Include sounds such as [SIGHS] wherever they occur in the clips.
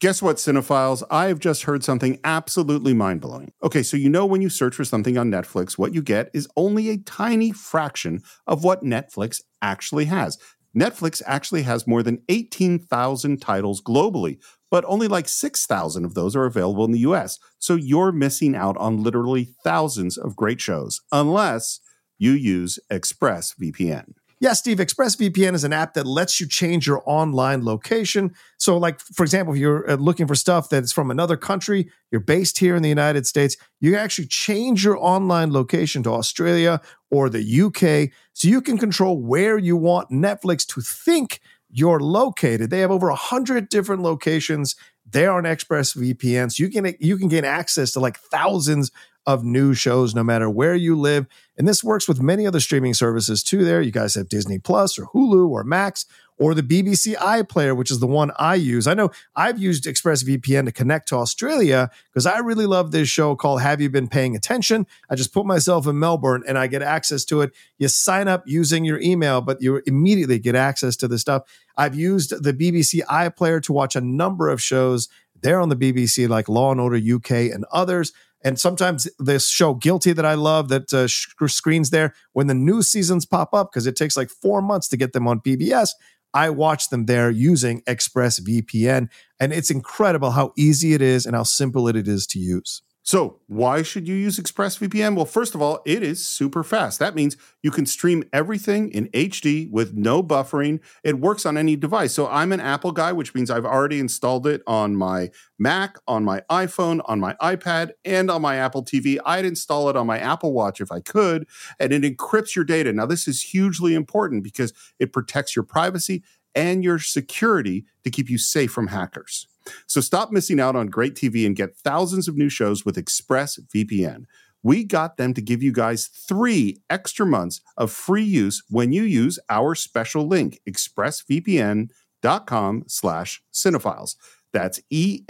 Guess what, cinephiles? I have just heard something absolutely mind blowing. Okay, so you know when you search for something on Netflix, what you get is only a tiny fraction of what Netflix actually has. Netflix actually has more than 18,000 titles globally, but only like 6,000 of those are available in the US. So you're missing out on literally thousands of great shows, unless you use ExpressVPN. Yeah, Steve, ExpressVPN is an app that lets you change your online location. So, like, for example, if you're uh, looking for stuff that's from another country, you're based here in the United States, you can actually change your online location to Australia or the UK so you can control where you want Netflix to think you're located. They have over 100 different locations there on ExpressVPN. So you can you can gain access to like thousands of new shows no matter where you live. And this works with many other streaming services too. There, you guys have Disney Plus or Hulu or Max or the BBC iPlayer, which is the one I use. I know I've used ExpressVPN to connect to Australia because I really love this show called Have You Been Paying Attention? I just put myself in Melbourne and I get access to it. You sign up using your email, but you immediately get access to the stuff. I've used the BBC iPlayer to watch a number of shows there on the BBC, like Law and Order UK and others. And sometimes this show Guilty that I love that uh, screens there when the new seasons pop up because it takes like four months to get them on PBS. I watch them there using ExpressVPN, and it's incredible how easy it is and how simple it is to use. So, why should you use ExpressVPN? Well, first of all, it is super fast. That means you can stream everything in HD with no buffering. It works on any device. So, I'm an Apple guy, which means I've already installed it on my Mac, on my iPhone, on my iPad, and on my Apple TV. I'd install it on my Apple Watch if I could, and it encrypts your data. Now, this is hugely important because it protects your privacy and your security to keep you safe from hackers. So stop missing out on great TV and get thousands of new shows with ExpressVPN. We got them to give you guys three extra months of free use when you use our special link, expressvpn.com slash cinephiles. That's E-X-P-R-E-S-S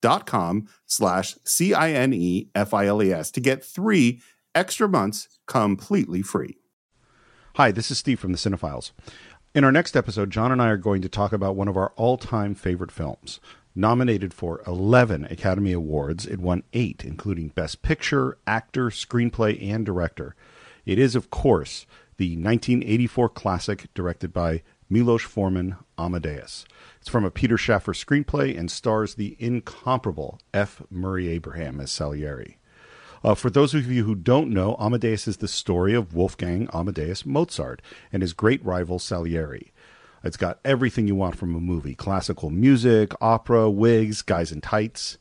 dot com slash C-I-N-E-F-I-L-E-S to get three extra months completely free. Hi, this is Steve from the Cinephiles. In our next episode, John and I are going to talk about one of our all time favorite films. Nominated for 11 Academy Awards, it won eight, including Best Picture, Actor, Screenplay, and Director. It is, of course, the 1984 classic directed by Milos Forman Amadeus. It's from a Peter Shaffer screenplay and stars the incomparable F. Murray Abraham as Salieri. Uh, for those of you who don't know, Amadeus is the story of Wolfgang Amadeus Mozart and his great rival Salieri. It's got everything you want from a movie classical music, opera, wigs, guys in tights.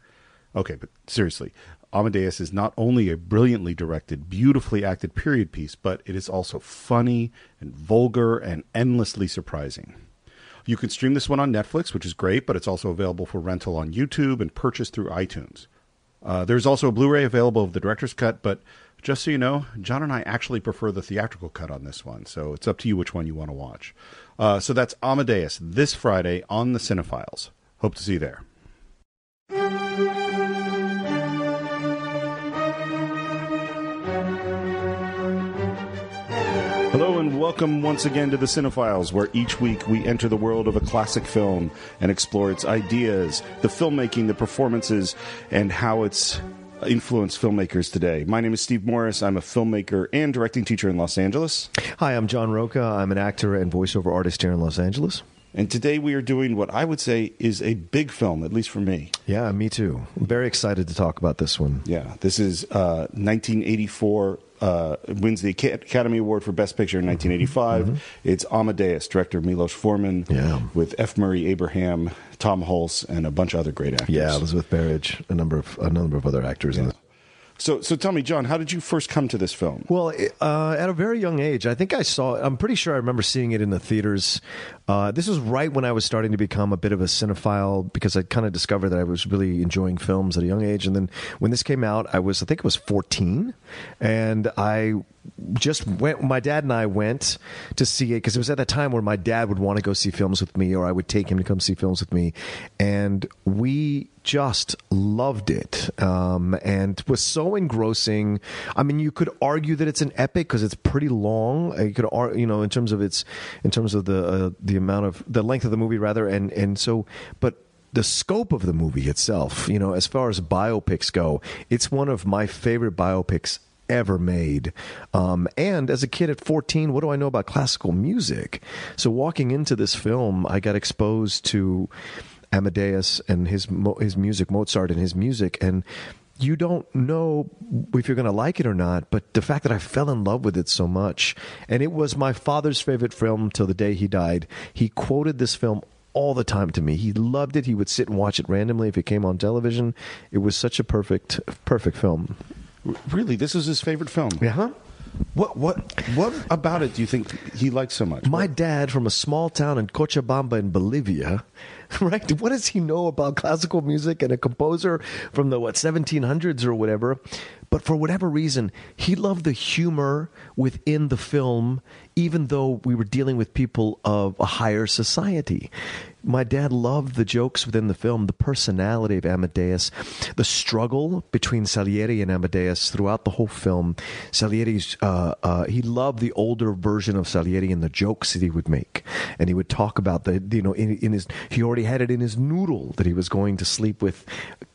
Okay, but seriously, Amadeus is not only a brilliantly directed, beautifully acted period piece, but it is also funny and vulgar and endlessly surprising. You can stream this one on Netflix, which is great, but it's also available for rental on YouTube and purchase through iTunes. Uh, there's also a Blu-ray available of the director's cut, but just so you know, John and I actually prefer the theatrical cut on this one, so it's up to you which one you want to watch. Uh, so that's Amadeus this Friday on the Cinephiles. Hope to see you there. Hello and welcome once again to the Cinephiles, where each week we enter the world of a classic film and explore its ideas, the filmmaking, the performances, and how it's influenced filmmakers today. My name is Steve Morris. I'm a filmmaker and directing teacher in Los Angeles. Hi, I'm John Roca. I'm an actor and voiceover artist here in Los Angeles. And today we are doing what I would say is a big film, at least for me. Yeah, me too. I'm very excited to talk about this one. Yeah, this is uh, 1984 uh, wins the Academy Award for Best Picture in 1985. Mm-hmm. It's Amadeus, director Milos Forman, yeah. with F. Murray Abraham, Tom Hulce, and a bunch of other great actors. Yeah, Elizabeth Berridge, a number of a number of other actors yeah. So, so tell me, John, how did you first come to this film? Well, uh, at a very young age, I think I saw. I'm pretty sure I remember seeing it in the theaters. Uh, this was right when I was starting to become a bit of a cinephile because I kind of discovered that I was really enjoying films at a young age. And then when this came out, I was, I think it was 14, and I just went. My dad and I went to see it because it was at that time where my dad would want to go see films with me, or I would take him to come see films with me, and we just loved it um, and was so engrossing. I mean, you could argue that it's an epic because it's pretty long. You could, you know, in terms of its, in terms of the uh, the amount of the length of the movie, rather, and and so, but the scope of the movie itself, you know, as far as biopics go, it's one of my favorite biopics ever made. Um, and as a kid at 14, what do I know about classical music? So walking into this film, I got exposed to Amadeus and his his music, Mozart and his music, and you don't know if you're going to like it or not, but the fact that I fell in love with it so much, and it was my father's favorite film till the day he died. He quoted this film all the time to me. He loved it. He would sit and watch it randomly if it came on television. It was such a perfect, perfect film. Really, this is his favorite film. Yeah. Uh-huh. What what what about it do you think he likes so much? My dad from a small town in Cochabamba in Bolivia, [LAUGHS] right? What does he know about classical music and a composer from the what 1700s or whatever? But for whatever reason, he loved the humor within the film even though we were dealing with people of a higher society. My dad loved the jokes within the film, the personality of Amadeus, the struggle between Salieri and Amadeus throughout the whole film. Salieri's, uh, uh, he loved the older version of Salieri and the jokes that he would make. And he would talk about the, you know, in, in his, he already had it in his noodle that he was going to sleep with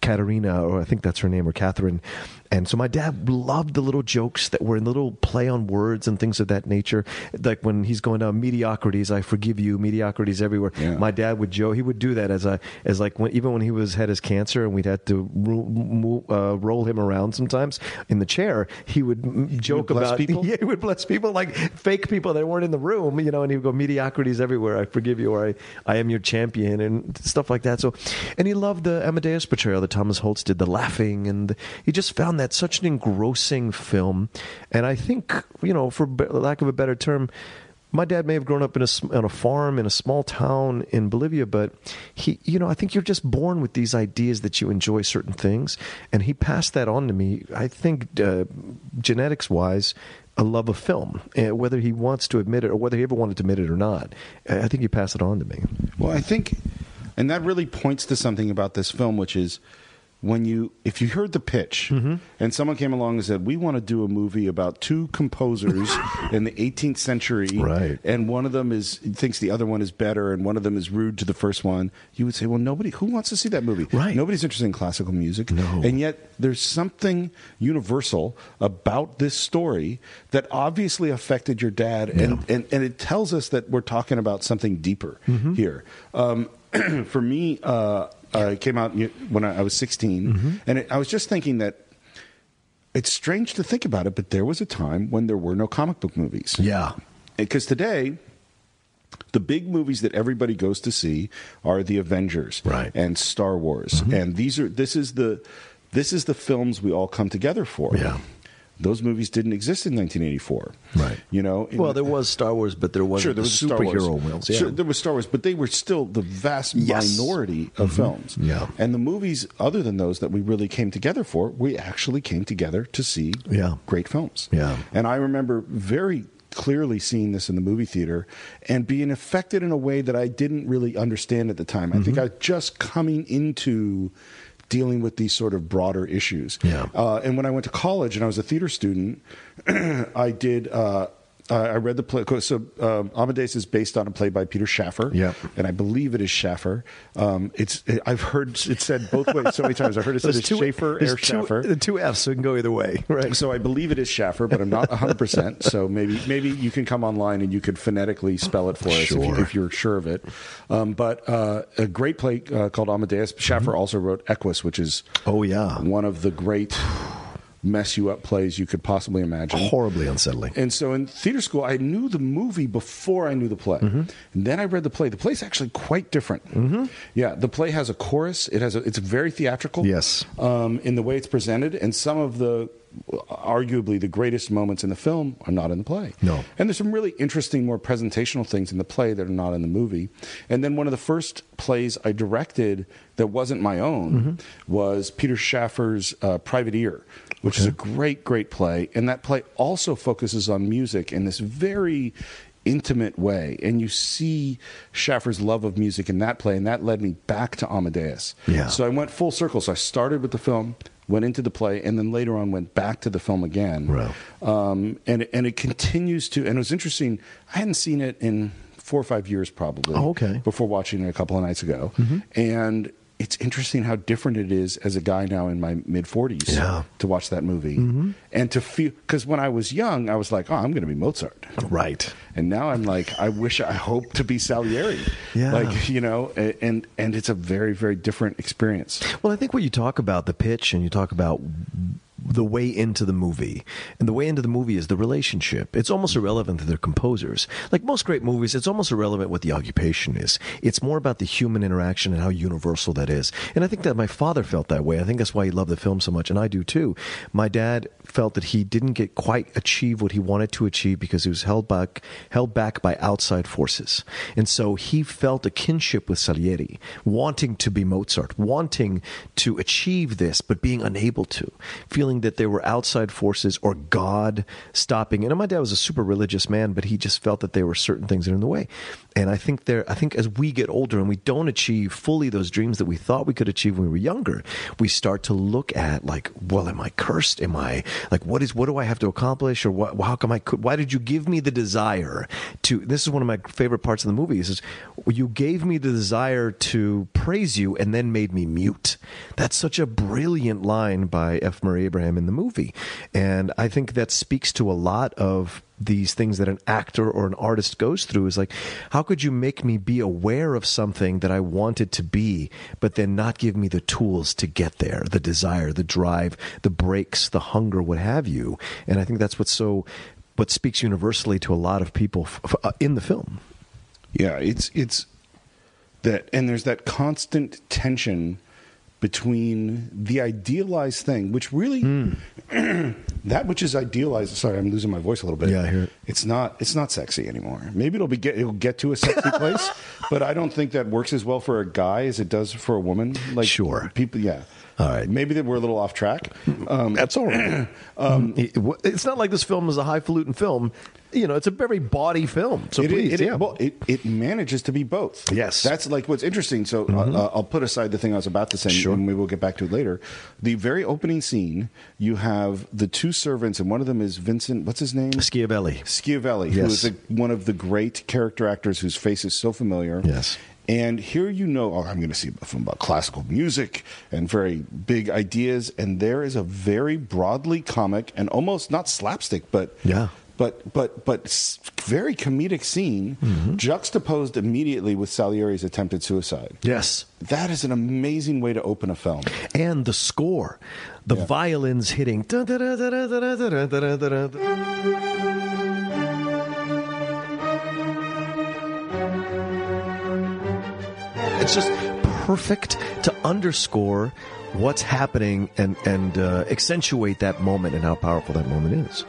Katerina, or I think that's her name, or Catherine. And so my dad loved the little jokes that were in little play on words and things of that nature. Like when he's going down mediocrities, I forgive you, mediocrities everywhere. Yeah. My dad would Joe, he would do that as I as like when even when he was had his cancer and we'd had to ro- uh, roll him around sometimes in the chair, he would m- joke bless about people? [LAUGHS] Yeah, he would bless people like fake people that weren't in the room, you know, and he would go mediocrities everywhere. I forgive you, or I I am your champion and stuff like that. So, and he loved the Amadeus portrayal that Thomas Hulce did, the laughing, and he just found that such an engrossing film. And I think, you know, for lack of a better term, my dad may have grown up in a on a farm in a small town in Bolivia, but he, you know, I think you're just born with these ideas that you enjoy certain things, and he passed that on to me. I think uh, genetics wise. A love of film, uh, whether he wants to admit it or whether he ever wanted to admit it or not. I think he passed it on to me. Well, I think, and that really points to something about this film, which is when you, if you heard the pitch Mm-hmm. and someone came along and said, "We want to do a movie about two composers [LAUGHS] in the 18th century, Right. and one of them is thinks the other one is better, and one of them is rude to the first one," you would say, "Well, nobody who wants to see that movie? Right. Nobody's interested in classical music, No. and yet there's something universal about this story that obviously affected your dad, and, and, and it tells us that we're talking about something deeper Mm-hmm. here. Um, [CLEARS THROAT] for me, uh, uh, it came out when I was 16, Mm-hmm. and it, I was just thinking that it's strange to think about it, but there was a time when there were no comic book movies. Yeah. Because today, the big movies that everybody goes to see are the Avengers Right. and Star Wars, and these are this is the this is the films we all come together for. Yeah. Those movies didn't exist in 1984. Right. You know. Well, there was Star Wars, but there wasn't Sure, there the was superhero films. Yeah. Sure, there was Star Wars, but they were still the vast Yes. Mm-hmm. minority of films. Yeah. And the movies, other than those that we really came together for, we actually came together to see Yeah. great films. Yeah. And I remember very clearly seeing this in the movie theater and being affected in a way that I didn't really understand at the time. I Mm-hmm. think I was just coming into dealing with these sort of broader issues. Yeah. Uh, and when I went to college and I was a theater student, [CLEARS THROAT] I did. Uh, I read the play. So um, Amadeus is based on a play by Peter Schaffer. Yep. and I believe it is Schaffer. Um, it's. I've heard it said both ways so many times. I heard it said it's or two, Schaffer. The two F's, so it can go either way. [LAUGHS] Right. So I believe it is Schaffer, but I'm not 100. percent [LAUGHS] So maybe maybe you can come online and you could phonetically spell it for us if, you, you're sure of it. Um, but uh, a great play uh, called Amadeus. Schaffer also wrote Equus, which is Oh, yeah. one of the great mess you up plays you could possibly imagine. Horribly unsettling. And so in theater school, I knew the movie before I knew the play. Mm-hmm. And then I read the play. The play's actually quite different. Mm-hmm. Yeah, the play has a chorus. It has a, it's very theatrical. Yes. um, in the way it's presented, and some of the arguably the greatest moments in the film are not in the play. No. And there's some really interesting, more presentational things in the play that are not in the movie. And then one of the first plays I directed that wasn't my own Mm-hmm. was Peter Schaffer's uh, Private Ear, which is a great, great play. And that play also focuses on music in this very intimate way. And you see Schaffer's love of music in that play, and that led me back to Amadeus. Yeah. So I went full circle. So I started with the film, went into the play, and then later on went back to the film again. Right. Um, and and it continues to. And it was interesting. I hadn't seen it in four or five years probably. Oh, okay. Mm-hmm. Before watching it a couple of nights ago, and. It's interesting how different it is as a guy now in my mid 40s Yeah. Mm-hmm. to watch that movie and to feel because when I was young I was like oh I'm going to be Mozart Right. and now I'm like, I wish I hope to be Salieri. Yeah. Like, you know, and and it's a very, very different experience. Well, I think when you talk about the pitch and you talk about the way into the movie, and the way into the movie is the relationship. It's almost irrelevant that they're composers. Like most great movies, it's almost irrelevant what the occupation is. It's more about the human interaction and how universal that is. And I think that my father felt that way. I think that's why he loved the film so much, and I do too. My dad felt that he didn't get quite achieve what he wanted to achieve because he was held back held back by outside forces. And so he felt a kinship with Salieri, wanting to be Mozart, wanting to achieve this but being unable to, feeling that there were outside forces or God stopping. And my dad was a super religious man, but he just felt that there were certain things that are in the way. And I think there I think as we get older and we don't achieve fully those dreams that we thought we could achieve when we were younger, we start to look at like, well, am I cursed? Am I like what is what do I have to accomplish or what how come I could why did you give me the desire to this is one of my favorite parts of the movie is you gave me the desire to praise you and then made me mute. That's such a brilliant line by F. Murray Abraham in the movie. And I think that speaks to a lot of these things that an actor or an artist goes through is like how could you make me be aware of something that I wanted to be but then not give me the tools to get there the desire the drive the breaks the hunger what have you and I think that's what's so what speaks universally to a lot of people f- f- uh, in the film Yeah, it's it's that and there's that constant tension between the idealized thing, which really [CLEARS THROAT] that which is idealized. Sorry, I'm losing my voice a little bit. Yeah, I hear it. It's not. It's not sexy anymore. Maybe it'll be get. It'll get to a sexy [LAUGHS] place, but I don't think that works as well for a guy as it does for a woman. Like Sure. people. Yeah. All right. Maybe that we're a little off track. Um, That's all right. [CLEARS THROAT] um, it's not like this film is a highfalutin film. You know, it's a very body film. So It- please, it, yeah. well, it, it manages to be both. Yes. That's like what's interesting. So uh, I'll put aside the thing I was about to say, Sure. and we will get back to it later. The very opening scene, you have the two servants, and one of them is Vincent, what's his name? Schiavelli. Schiavelli, Yes. is a, one of the great character actors whose face is so familiar. Yes. And here you know, oh, I'm going to see a film about classical music and very big ideas. And there is a very broadly comic and almost not slapstick, but Yeah. But but but very comedic scene Mm-hmm. juxtaposed immediately with Salieri's attempted suicide. Yes. That is an amazing way to open a film. and the score, the Yeah. violins hitting. It's just perfect to underscore what's happening and and uh, accentuate that moment and how powerful that moment is.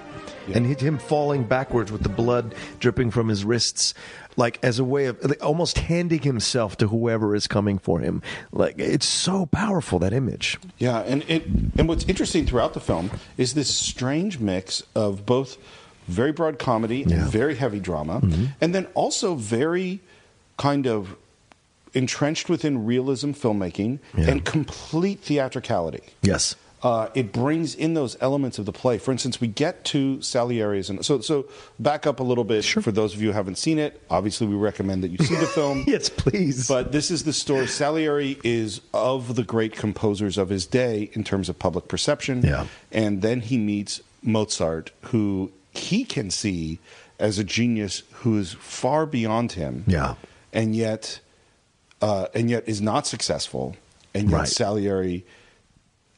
And hit him falling backwards with the blood dripping from his wrists, like as a way of like, almost handing himself to whoever is coming for him. Like it's so powerful that image. Yeah, and it and what's interesting throughout the film is this strange mix of both very broad comedy Yeah. and very heavy drama, mm-hmm. and then also very kind of entrenched within realism filmmaking Yeah. and complete theatricality. Yes. Uh, it brings in those elements of the play. For instance, we get to Salieri's, and so so back up a little bit for those of you who haven't seen it. Obviously, we recommend that you see the [LAUGHS] film. Yes, please. But this is the story. Salieri is of the great composers of his day in terms of public perception. Yeah. And then he meets Mozart, who he can see as a genius who is far beyond him. Yeah. And yet, uh, and yet is not successful. And yet Right. Salieri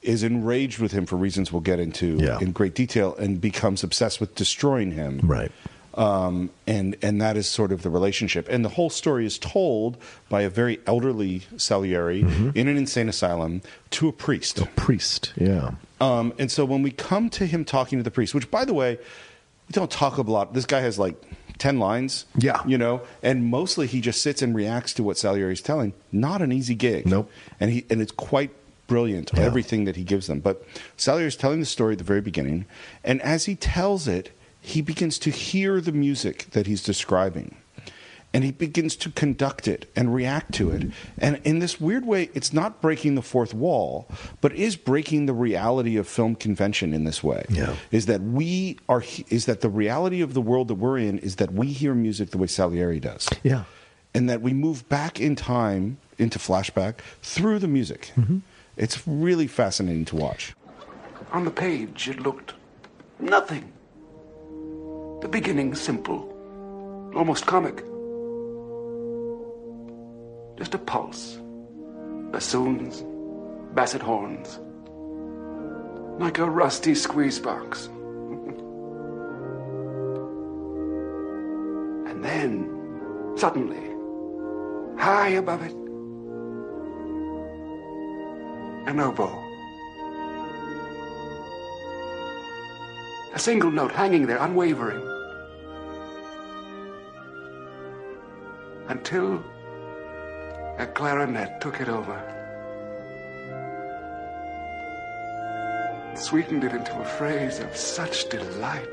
is enraged with him for reasons we'll get into Yeah. in great detail and becomes obsessed with destroying him. Right. Um, and and that is sort of the relationship. And the whole story is told by a very elderly Salieri in an insane asylum to a priest. A priest, yeah. Um, and so when we come to him talking to the priest, which by the way, we don't talk a lot. This guy has like ten lines. Yeah. you know, and mostly he just sits and reacts to what Salieri's telling. Not an easy gig. Nope. And he and it's quite brilliant Yeah. everything that he gives them. But Salieri is telling the story at the very beginning, and as he tells it, he begins to hear the music that he's describing and he begins to conduct it and react to it. And in this weird way, it's not breaking the fourth wall, but is breaking the reality of film convention in this way. Yeah. Is that we are is that the reality of the world that we're in is that we hear music the way Salieri does. Yeah. And that we move back in time into flashback through the music. Mm-hmm. It's really fascinating to watch. On the page, it looked nothing. The beginning simple, almost comic. Just a pulse, bassoons, basset horns, like a rusty squeeze box. [LAUGHS] and then, suddenly, high above it, an oboe. A single note hanging there, unwavering. Until a clarinet took it over. Sweetened it into a phrase of such delight.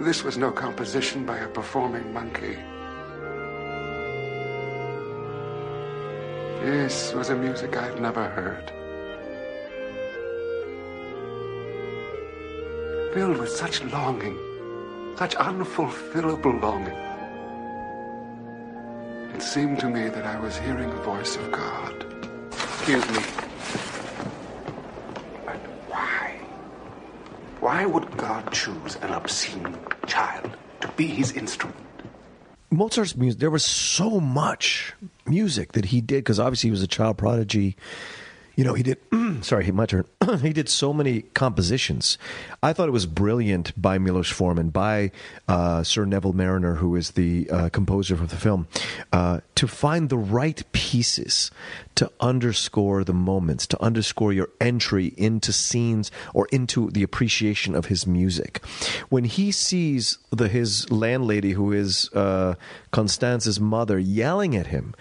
This was no composition by a performing monkey. This was a music I'd never heard. Filled with such longing, such unfulfillable longing. It seemed to me that I was hearing the voice of God. Excuse me. But why? Why would God choose an obscene child to be his instrument? Mozart's music, there was so much music that he did because obviously he was a child prodigy. You know, he did, [CLEARS THROAT] sorry, my turn. [CLEARS THROAT] he did so many compositions. I thought it was brilliant by Milos Forman, by uh, Sir Neville Marriner, who is the uh, composer for the film, uh, to find the right pieces to underscore the moments, to underscore your entry into scenes or into the appreciation of his music. When he sees the his landlady, who is uh, Constance's mother, yelling at him,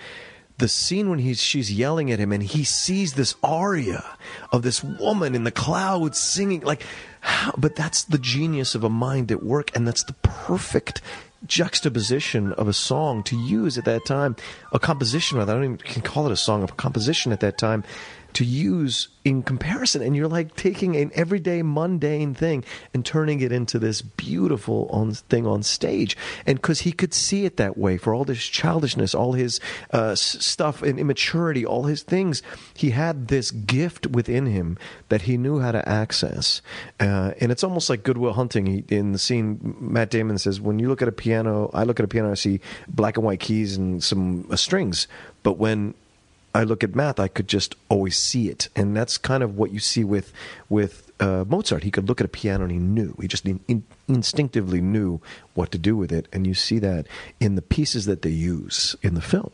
the scene when he's she's yelling at him and he sees this aria of this woman in the clouds singing like how, but that's the genius of a mind at work and that's the perfect juxtaposition of a song to use at that time. A composition rather i don't even can call it a song a composition at that time to use in comparison. And you're like taking an everyday mundane thing and turning it into this beautiful on thing on stage. And because he could see it that way for all this childishness all his uh, stuff and immaturity all his things. He had this gift within him that he knew how to access. Uh, and it's almost like goodwill hunting. He, in the scene matt damon says when you look at a piano i look at a piano i see black and white keys and some uh, strings. But when I look at math, I could just always see it, and that's kind of what you see with with uh, Mozart. He could look at a piano and he knew. He just in, in, instinctively knew what to do with it, and you see that in the pieces that they use in the film.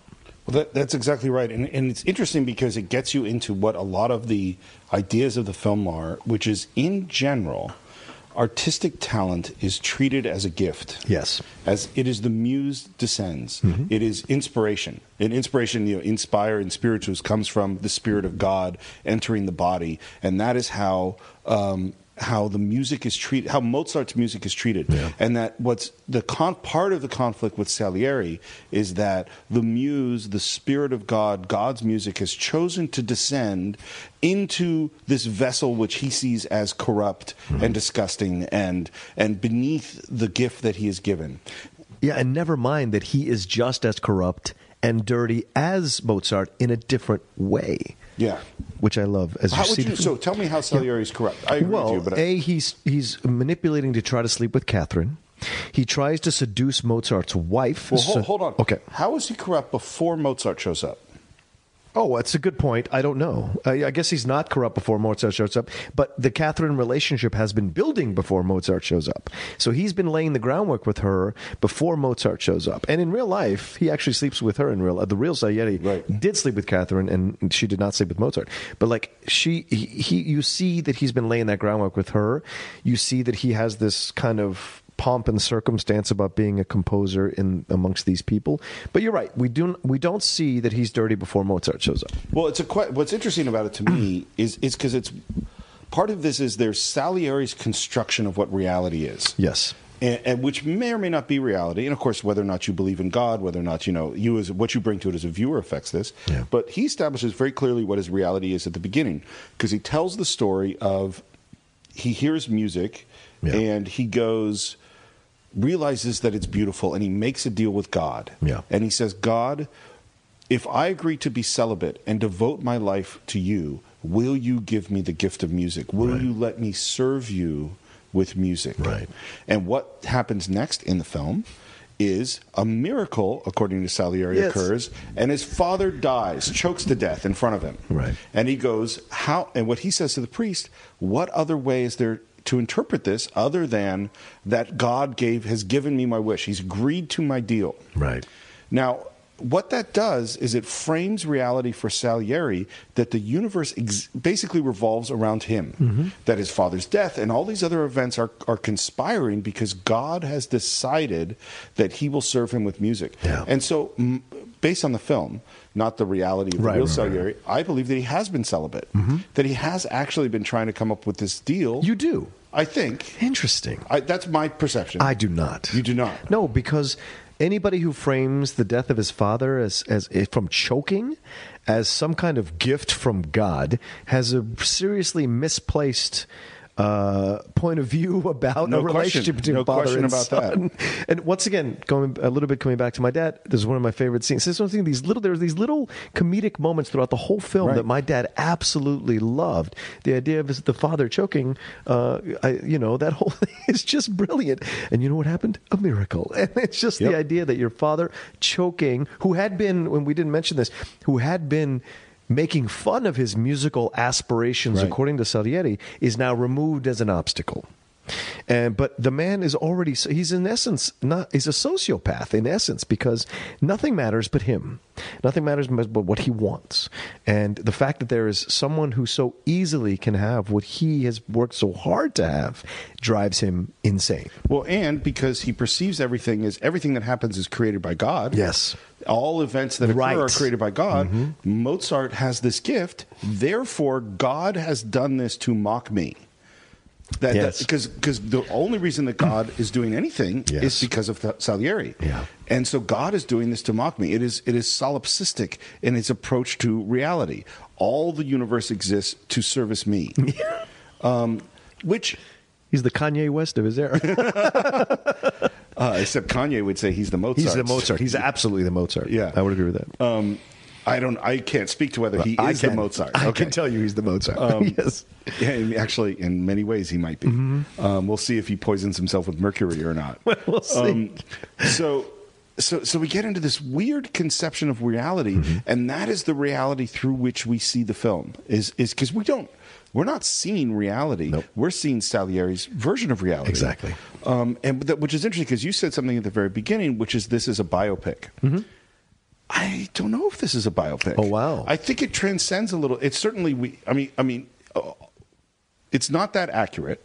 Well, that, that's exactly right, and, and it's interesting because it gets you into what a lot of the ideas of the film are, which is in general, artistic talent is treated as a gift. Yes. as it is the muse descends. Mm-hmm. It is inspiration. And inspiration, you know, inspire in spirituals comes from the spirit of God entering the body, and that is how. Um, how the music is treated, how Mozart's music is treated, and that what's the con- part of the conflict with Salieri is that the muse, the spirit of God, God's music has chosen to descend into this vessel which he sees as corrupt mm-hmm. and disgusting and and beneath the gift that he is given. Yeah, and never mind that he is just as corrupt and dirty as Mozart in a different way. Yeah. which I love. As How you would see you? So tell me how Salieri is corrupt. I agree well, with you, but a he's he's manipulating to try to sleep with Catherine. He tries to seduce Mozart's wife. well, hold, hold on. Okay. How is he corrupt before Mozart shows up? Oh, that's a good point. I don't know. I, I guess he's not corrupt before Mozart shows up, but the Catherine relationship has been building before Mozart shows up. So he's been laying the groundwork with her before Mozart shows up. And in real life, he actually sleeps with her in real. Uh, the real Salieri Right. did sleep with Catherine, and she did not sleep with Mozart. But like she, he, he, you see that he's been laying that groundwork with her. You see that he has this kind of pomp and circumstance about being a composer in amongst these people. But you're right. We do we don't see that he's dirty before Mozart shows up. Well, it's a que- what's interesting about it to me [CLEARS THROAT] is is because it's part of this is there's Salieri's construction of what reality is. Yes. And, and which may or may not be reality, and of course, whether or not you believe in God, whether or not you know you as what you bring to it as a viewer affects this. Yeah. But he establishes very clearly what his reality is at the beginning, because he tells the story of he hears music, Yeah. and he goes realizes that it's beautiful, and he makes a deal with God. Yeah. and he says, God, if I agree to be celibate and devote my life to you, will you give me the gift of music? Will Right. you let me serve you with music? Right. And what happens next in the film is a miracle, according to Salieri, Yes. occurs, and his father dies, chokes to death in front of him. Right. And he goes, How and what he says to the priest, what other way is there to interpret this other than that God gave has given me my wish. He's agreed to my deal. Right. Now, what that does is it frames reality for Salieri that the universe ex- basically revolves around him. Mm-hmm. That his father's death and all these other events are, are conspiring because God has decided that he will serve him with music. Yeah. And so, m- based on the film, not the reality of the Right, real right, right. Salieri, I believe that he has been celibate. That he has actually been trying to come up with this deal. You do. I think. Interesting. I, that's my perception. I do not. You do not. No, because anybody who frames the death of his father as as eh, from choking as some kind of gift from God has a seriously misplaced uh, point of view [LAUGHS] about No the question. relationship between No father question and about that. [LAUGHS] And once again, going a little bit coming back to my dad, this is one of my favorite scenes. This is one thing. These little there's these little comedic moments throughout the whole film Right. that my dad absolutely loved. The idea of his, the father choking, uh, I, you know, that whole [LAUGHS] thing is just brilliant. And you know what happened? A miracle. And it's just Yep. the idea that your father choking, who had been, when we didn't mention this, who had been making fun of his musical aspirations, Right. according to Salieri, is now removed as an obstacle. And but the man is already he's in essence not he's a sociopath in essence because nothing matters but him. Nothing matters but what he wants. And the fact that there is someone who so easily can have what he has worked so hard to have drives him insane. Well, and because he perceives everything as everything that happens is created by God. Yes. All events that occur Right. are created by God. Mozart has this gift. Therefore, God has done this to mock me. That Yes. because because the only reason that God [CLEARS THROAT] is doing anything Yes. is because of Salieri. Yeah. And so God is doing this to mock me. It is it is solipsistic in its approach to reality. All the universe exists to service me. [LAUGHS] um, which He's the Kanye West of his era. [LAUGHS] [LAUGHS] uh, except Kanye would say he's the Mozart. He's the Mozart. He's absolutely the Mozart. Yeah. I would agree with that. Um, I don't. I can't speak to whether he I is the can. Mozart. I can tell you he's the Mozart. Um, [LAUGHS] yes. Yeah, and actually, in many ways, he might be. Um, we'll see if he poisons himself with mercury or not. [LAUGHS] Mm-hmm. we'll see. Um, so, so, so we get into this weird conception of reality, Mm-hmm. and that is the reality through which we see the film. Is is because we don't. We're not seeing reality. Nope. We're seeing Salieri's version of reality. Exactly. Um, and that, which is interesting because you said something at the very beginning, which is this is a biopic. I don't know if this is a biopic. Mm-hmm. Oh, wow. I think it transcends a little. It's certainly we. I mean, I mean, uh, it's not that accurate,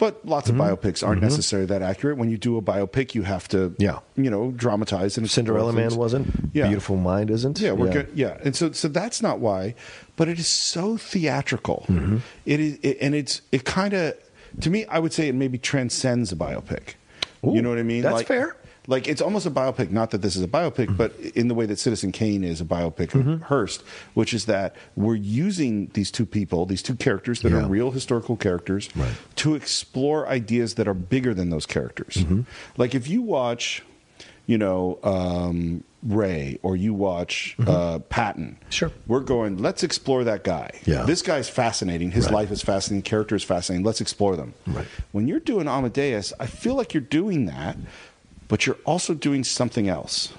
but lots Mm-hmm. of biopics aren't necessarily that accurate. When you do a biopic, you have to, Yeah. you know, dramatize and Cinderella Man wasn't. Yeah. Beautiful Mind isn't. Yeah, we're good. Yeah, and so so that's not why, but it is so theatrical. Mm-hmm. It is, it, and it's it kind of to me. I would say it maybe transcends a biopic. you know what I mean? that's like, fair. Like it's almost a biopic. Not that this is a biopic, Mm-hmm. but in the way that Citizen Kane is a biopic of Hearst, which is that we're using these two people, these two characters that Yeah. are real historical characters, Right. to explore ideas that are bigger than those characters. Mm-hmm. Like if you watch, you know, um, Ray or you watch uh, Patton, Mm-hmm. Sure. we're going. Let's explore that guy. Yeah. this guy's fascinating. His Right. life is fascinating. Character is fascinating. Let's explore them. Right. When you're doing Amadeus, I feel like you're doing that, but you're also doing something else.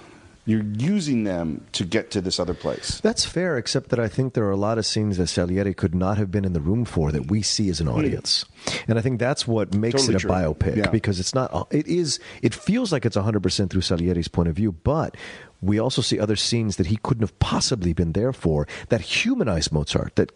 You're using them to get to this other place. That's fair, except that I think there are a lot of scenes that Salieri could not have been in the room for that we see as an hmm. audience, and I think that's what makes Totally it a true. biopic Yeah. because it's not. Uh, it is. It feels like it's 100 percent through Salieri's point of view, but we also see other scenes that he couldn't have possibly been there for that humanize Mozart, that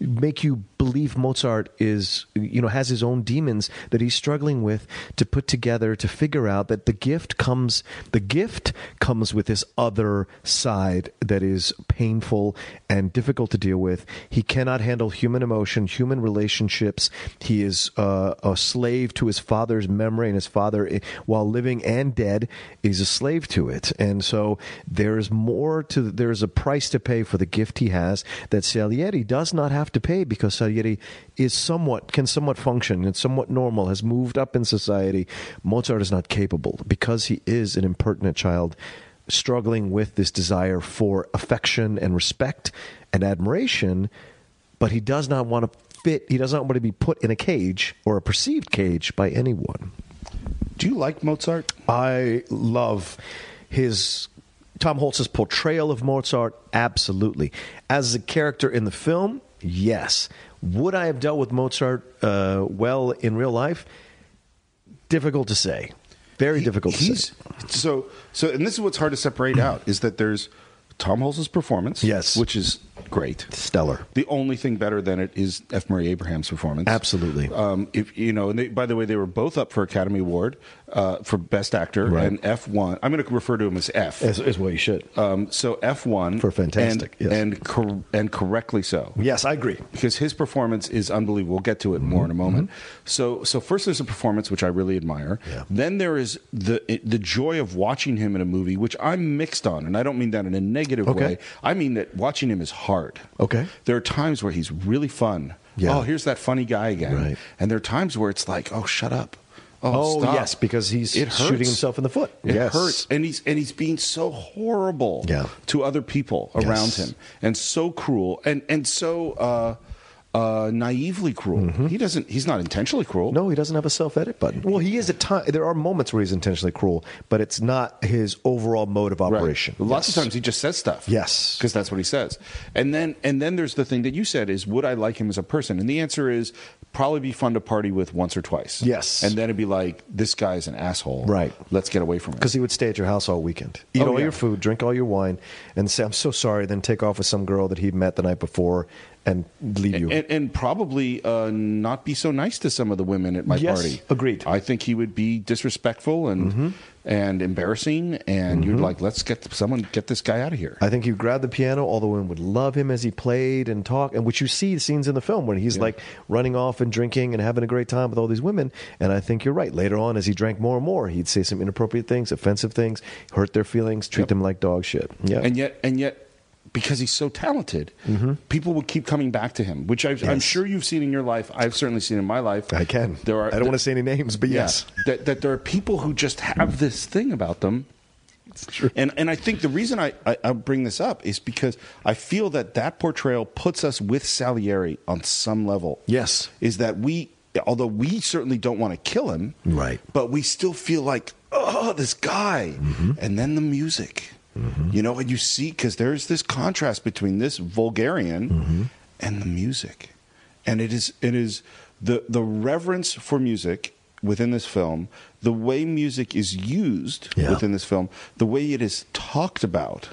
make you believe Mozart is, you know, has his own demons that he's struggling with to put together to figure out that the gift comes, the gift comes with this other side that is painful and difficult to deal with. He cannot handle human emotion, human relationships. He is uh, a slave to his father's memory, and his father, eh, while living and dead, is a slave to it. And so there is more to, there is a price to pay for the gift he has that Salieri does not have to pay because Salieri is somewhat, can somewhat function and somewhat normal, has moved up in society. Mozart is not capable because he is an impertinent child struggling with this desire for affection and respect and admiration, but he does not want to fit, he does not want to be put in a cage or a perceived cage by anyone. Do you like Mozart? I love his Tom Hulce's portrayal of Mozart. Absolutely, as a character in the film, yes. Would I have dealt with Mozart uh, well in real life? Difficult to say. Very difficult to say. so so, and this is what's hard to separate out is that there's Tom Hulce's performance, Yes. which is great. Stellar. The only thing better than it is F. Murray Abraham's performance. Absolutely. Um, if you know, and they, by the way, they were both up for Academy Award uh, for Best Actor, Right. and F one. I'm going to refer to him as F. As, what you should. Um, so F one For fantastic, and yes. and, cor- and correctly so. yes, I agree. because his performance is unbelievable. We'll get to it more in a moment. So, so first there's a performance which I really admire. Yeah. Then there is the the joy of watching him in a movie, which I'm mixed on, and I don't mean that in a negative Okay. way. I mean that watching him is hard. Okay. There are times where he's really fun. Yeah. Oh, here's that funny guy again. Right. And there are times where it's like, oh, shut up. Oh, Oh, yes, because he's shooting himself in the foot. It Yes. hurts, and he's and he's being so horrible Yeah. to other people around Yes. him, and so cruel, and and so uh, uh, naively cruel. He doesn't. He's not intentionally cruel. Mm-hmm. No, he doesn't have a self edit button. Well, he is at time. There are moments where he's intentionally cruel, but it's not his overall mode of Right. operation. Lots Yes. of times he just says stuff. Yes. because that's what he says. And then and then there's the thing that you said is would I like him as a person? And the answer is probably be fun to party with once or twice. Yes. and then it'd be like this guy's an asshole. Right. Let's get away from him. Because he would stay at your house all weekend, eat Oh, all yeah. your food, drink all your wine, and say, "I'm so sorry." Then take off with some girl that he'd met the night before and leave you. and, and probably uh, not be so nice to some of the women at my Yes, party. agreed. Mm-hmm. I think he would be disrespectful and and embarrassing, and you'd like, let's get someone get this guy out of here. I think he'd grab the piano. All the women would love him as he played and talked, and which you see the scenes in the film when he's Yeah. like running off and drinking and having a great time with all these women. And I think you're right. Later on, as he drank more and more, he'd say some inappropriate things, offensive things, hurt their feelings, treat Yep. them like dog shit. Yeah, and yet, and yet, because he's so talented, people would keep coming back to him, which I've, I'm Mm-hmm. Yes. sure you've seen in your life. I've certainly seen in my life. I can. There are. I don't want to say any names, but Yeah, yes. that that there are people who just have this thing about them. And and I think the reason I, I, I bring this up is because I feel that that portrayal puts us with Salieri on some level. Yes. is that we, although we certainly don't want to kill him, Right. But we still feel like, oh, this guy, Mm-hmm. and then the music, you know, and you see because there's this contrast between this vulgarian Mm-hmm. and the music, and it is it is the the reverence for music within this film, the way music is used Yeah. within this film, the way it is talked about,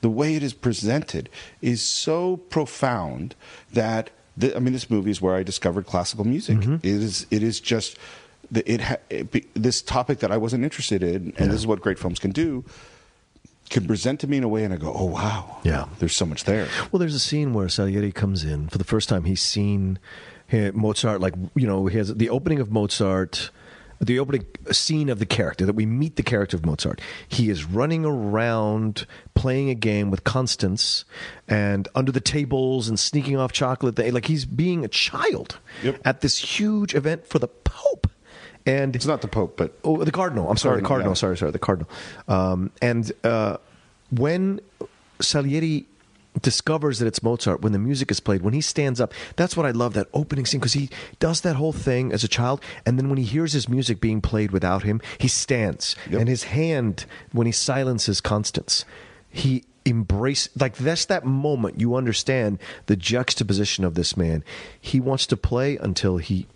the way it is presented is so profound that th- I mean, this movie is where I discovered classical music. Mm-hmm. It is it is just the, it, ha- it be, this topic that I wasn't interested in, and this is what great films can do. Can present to me in a way, and I go, "Oh wow, Yeah. there's so much there." Well, there's a scene where Salieri comes in for the first time. He's seen Mozart, like you know, he has the opening of Mozart, the opening scene of the character that we meet the character of Mozart. He is running around playing a game with Constance and under the tables and sneaking off chocolate. Like he's being a child Yep. at this huge event for the Pope. And It's not the Pope, but Oh, the cardinal. I'm sorry, the Cardinal, yeah. Sorry, sorry, the cardinal. Um, and uh, when Salieri discovers that it's Mozart when the music is played, when he stands up. That's what I love that opening scene because he does that whole thing as a child, and then when he hears his music being played without him, he stands, and his hand when he silences Constance, he embrace like that's that moment you understand the juxtaposition of this man. He wants to play until he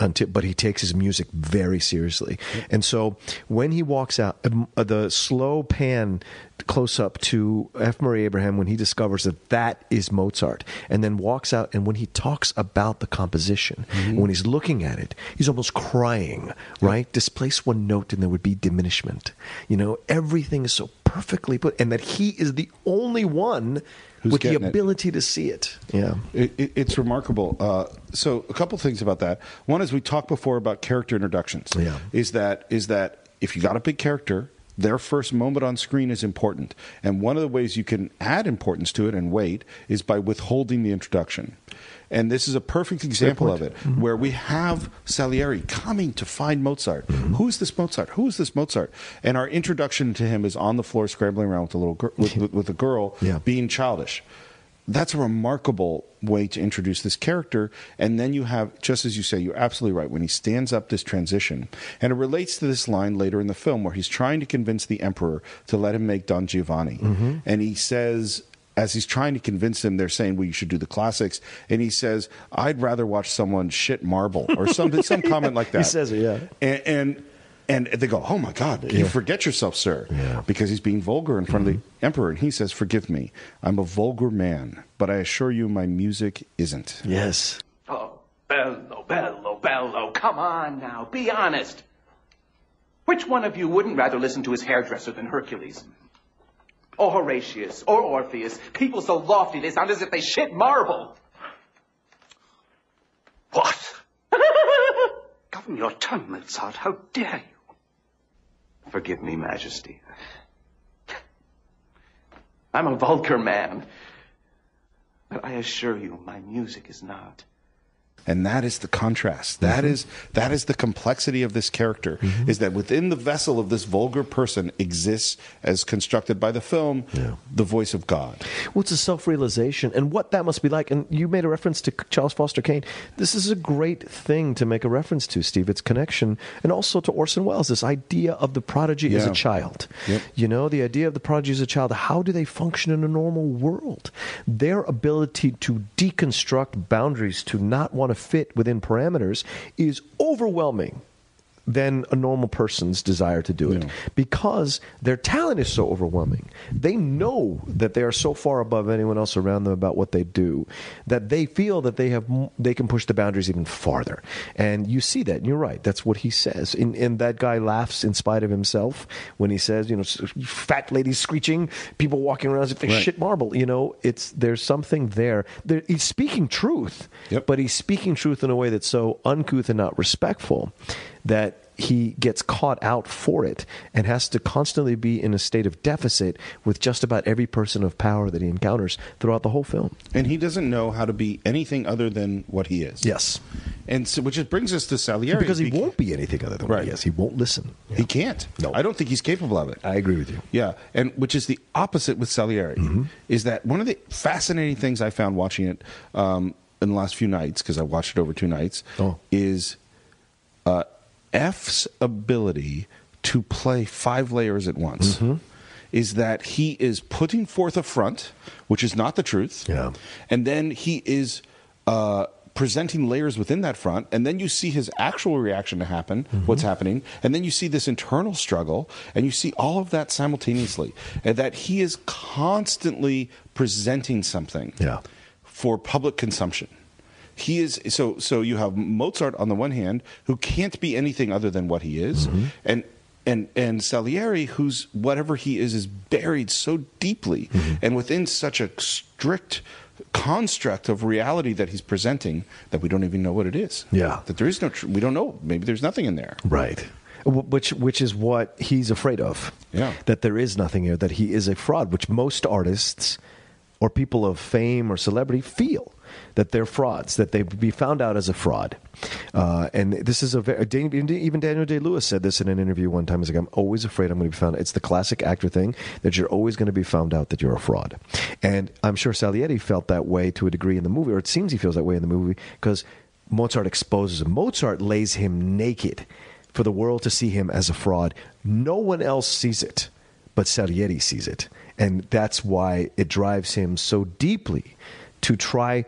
until, but he takes his music very seriously. And so when he walks out, um, uh, the slow pan close up to F. Murray Abraham when he discovers that that is Mozart, and then walks out, and when he talks about the composition, when he's looking at it, he's almost crying, right? Displace one note and there would be diminishment. You know, everything is so perfectly put, and that he is the only one Who's with the getting it. ability to see it. Yeah. It, it, it's remarkable. Uh, so, a couple things about that. One is we talked before about character introductions. Yeah. Is that is that if you got a big character, their first moment on screen is important, and one of the ways you can add importance to it and weight is by withholding the introduction. And this is a perfect example of it, mm-hmm. where we have Salieri coming to find Mozart. Mm-hmm. Who's this Mozart? Who is this Mozart? And our introduction to him is on the floor, scrambling around with a little gir- with, with, with a girl, Yeah. being childish. That's a remarkable way to introduce this character. And then you have, just as you say, you're absolutely right, when he stands up this transition. And it relates to this line later in the film where he's trying to convince the emperor to let him make Don Giovanni. Mm-hmm. And he says, as he's trying to convince him, they're saying, well, you should do the classics. And he says, I'd rather watch someone shit marble or something, some [LAUGHS] comment like that. He says it, yeah. And, and and they go, "Oh my God, you forget yourself, sir," Yeah. because he's being vulgar in front of the mm-hmm. emperor, and he says, "Forgive me, I'm a vulgar man, but I assure you, my music isn't." Yes. Oh, bello, oh, bello, oh, bello. Oh, come on now, be honest. Which one of you wouldn't rather listen to his hairdresser than Hercules? Or Horatius, or Orpheus. People so lofty they sound as if they shit marble. What? [LAUGHS] Govern your tongue, Mozart. How dare you? Forgive me, Majesty. I'm a vulgar man. But I assure you, my music is not. And that is the contrast. That mm-hmm. is that is the complexity of this character. Mm-hmm. Is that within the vessel of this vulgar person exists, as constructed by the film, the voice of God. Well, it's a self realization and what that must be like. And you made a reference to Charles Foster Kane. This is a great thing to make a reference to, Steve. Its connection, and also to Orson Welles, this idea of the prodigy as a child. Yep. You know, the idea of the prodigy as a child. How do they function in a normal world? Their ability to deconstruct boundaries, to not want to fit within parameters, is overwhelming than a normal person's desire to do it because their talent is so overwhelming. They know that they are so far above anyone else around them about what they do that they feel that they have they can push the boundaries even farther. And you see that. And you're right. That's what he says. And, and that guy laughs in spite of himself when he says, you know, fat ladies screeching, people walking around as if they Right. shit marble. You know, it's there's something there. there he's speaking truth, Yep. but he's speaking truth in a way that's so uncouth and not respectful that he gets caught out for it and has to constantly be in a state of deficit with just about every person of power that he encounters throughout the whole film. And he doesn't know how to be anything other than what he is. Yes. And so, which just brings us to Salieri. Because he won't be anything other than what Right. he is. He won't listen. He can't. No. I don't think he's capable of it. I agree with you. Yeah, and which is the opposite with Salieri, Mm-hmm. is that one of the fascinating things I found watching it um, in the last few nights because I watched it over two nights Oh. is uh, F's ability to play five layers at once. Mm-hmm. Is that he is putting forth a front, which is not the truth, Yeah. and then he is uh, presenting layers within that front, and then you see his actual reaction to happen, Mm-hmm. what's happening, and then you see this internal struggle, and you see all of that simultaneously, and that he is constantly presenting something Yeah. for public consumption. He is so so you have Mozart on the one hand who can't be anything other than what he is Mm-hmm. and and and Salieri who's whatever he is is buried so deeply Mm-hmm. and within such a strict construct of reality that he's presenting that we don't even know what it is. Yeah. That there is no tr- we don't know maybe there's nothing in there. Right. Which which is what he's afraid of. Yeah. That there is nothing here. That he is a fraud. Which most artists or people of fame or celebrity feel that they're frauds, that they be found out as a fraud. Uh, and this is a very, even Daniel Day Lewis said this in an interview one time. He's like, I'm always afraid I'm going to be found. It's the classic actor thing that you're always going to be found out that you're a fraud. And I'm sure Salieri felt that way to a degree in the movie, or it seems he feels that way in the movie because Mozart exposes him. Mozart lays him naked for the world to see him as a fraud. No one else sees it, but Salieri sees it. And that's why it drives him so deeply to try.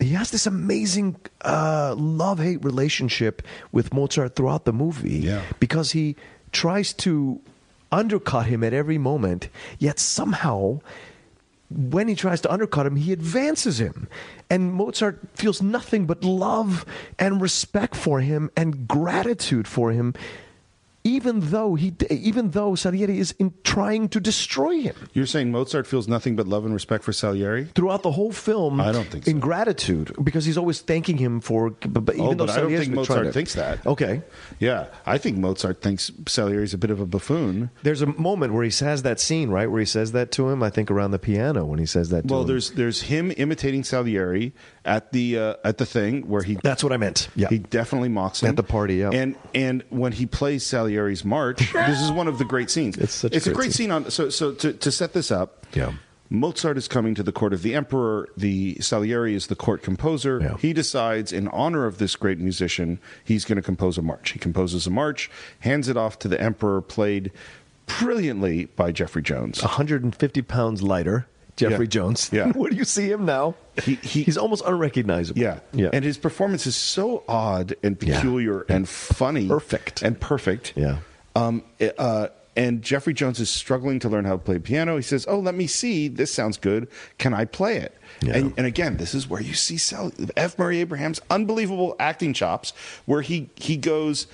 He has this amazing uh, love hate relationship with Mozart throughout the movie Yeah. because he tries to undercut him at every moment, yet somehow when he tries to undercut him, he advances him. And Mozart feels nothing but love and respect for him and gratitude for him, even though he, even though Salieri is in trying to destroy him You're saying Mozart feels nothing but love and respect for Salieri? throughout the whole film. I don't think so. in gratitude because he's always thanking him for. But, but even oh, though but I don't Salieri's think Mozart to- thinks that. Okay. Yeah, I think Mozart thinks Salieri's a bit of a buffoon. There's a moment where he says that scene, right, where he says that to him. I think around the piano when he says that. To Well, him. there's there's him imitating Salieri at the uh, at the thing where he That's what I meant. Yeah. he definitely mocks him At the party, yeah. And and when he plays Salieri's march, [LAUGHS] this is one of the great scenes. It's such a it's a great great scene. on so so to, to set this up. Yeah. Mozart is coming to the court of the emperor. The Salieri is the court composer. Yeah. He decides, in honor of this great musician, he's going to compose a march. He composes a march, hands it off to the emperor, played brilliantly by Jeffrey Jones. 150 pounds lighter. Jeffrey Yeah. Jones. Yeah. [LAUGHS] Where do you see him now? He- he- he's almost unrecognizable. Yeah, Yeah. And his performance is so odd and Yeah. peculiar and funny, Perfect. and perfect. Yeah. Um. Uh. And Jeffrey Jones is struggling to learn how to play piano. He says, "Oh, let me see. This sounds good. Can I play it?" Yeah. And, and again, this is where you see Sal- F. Murray Abraham's unbelievable acting chops, where he he goes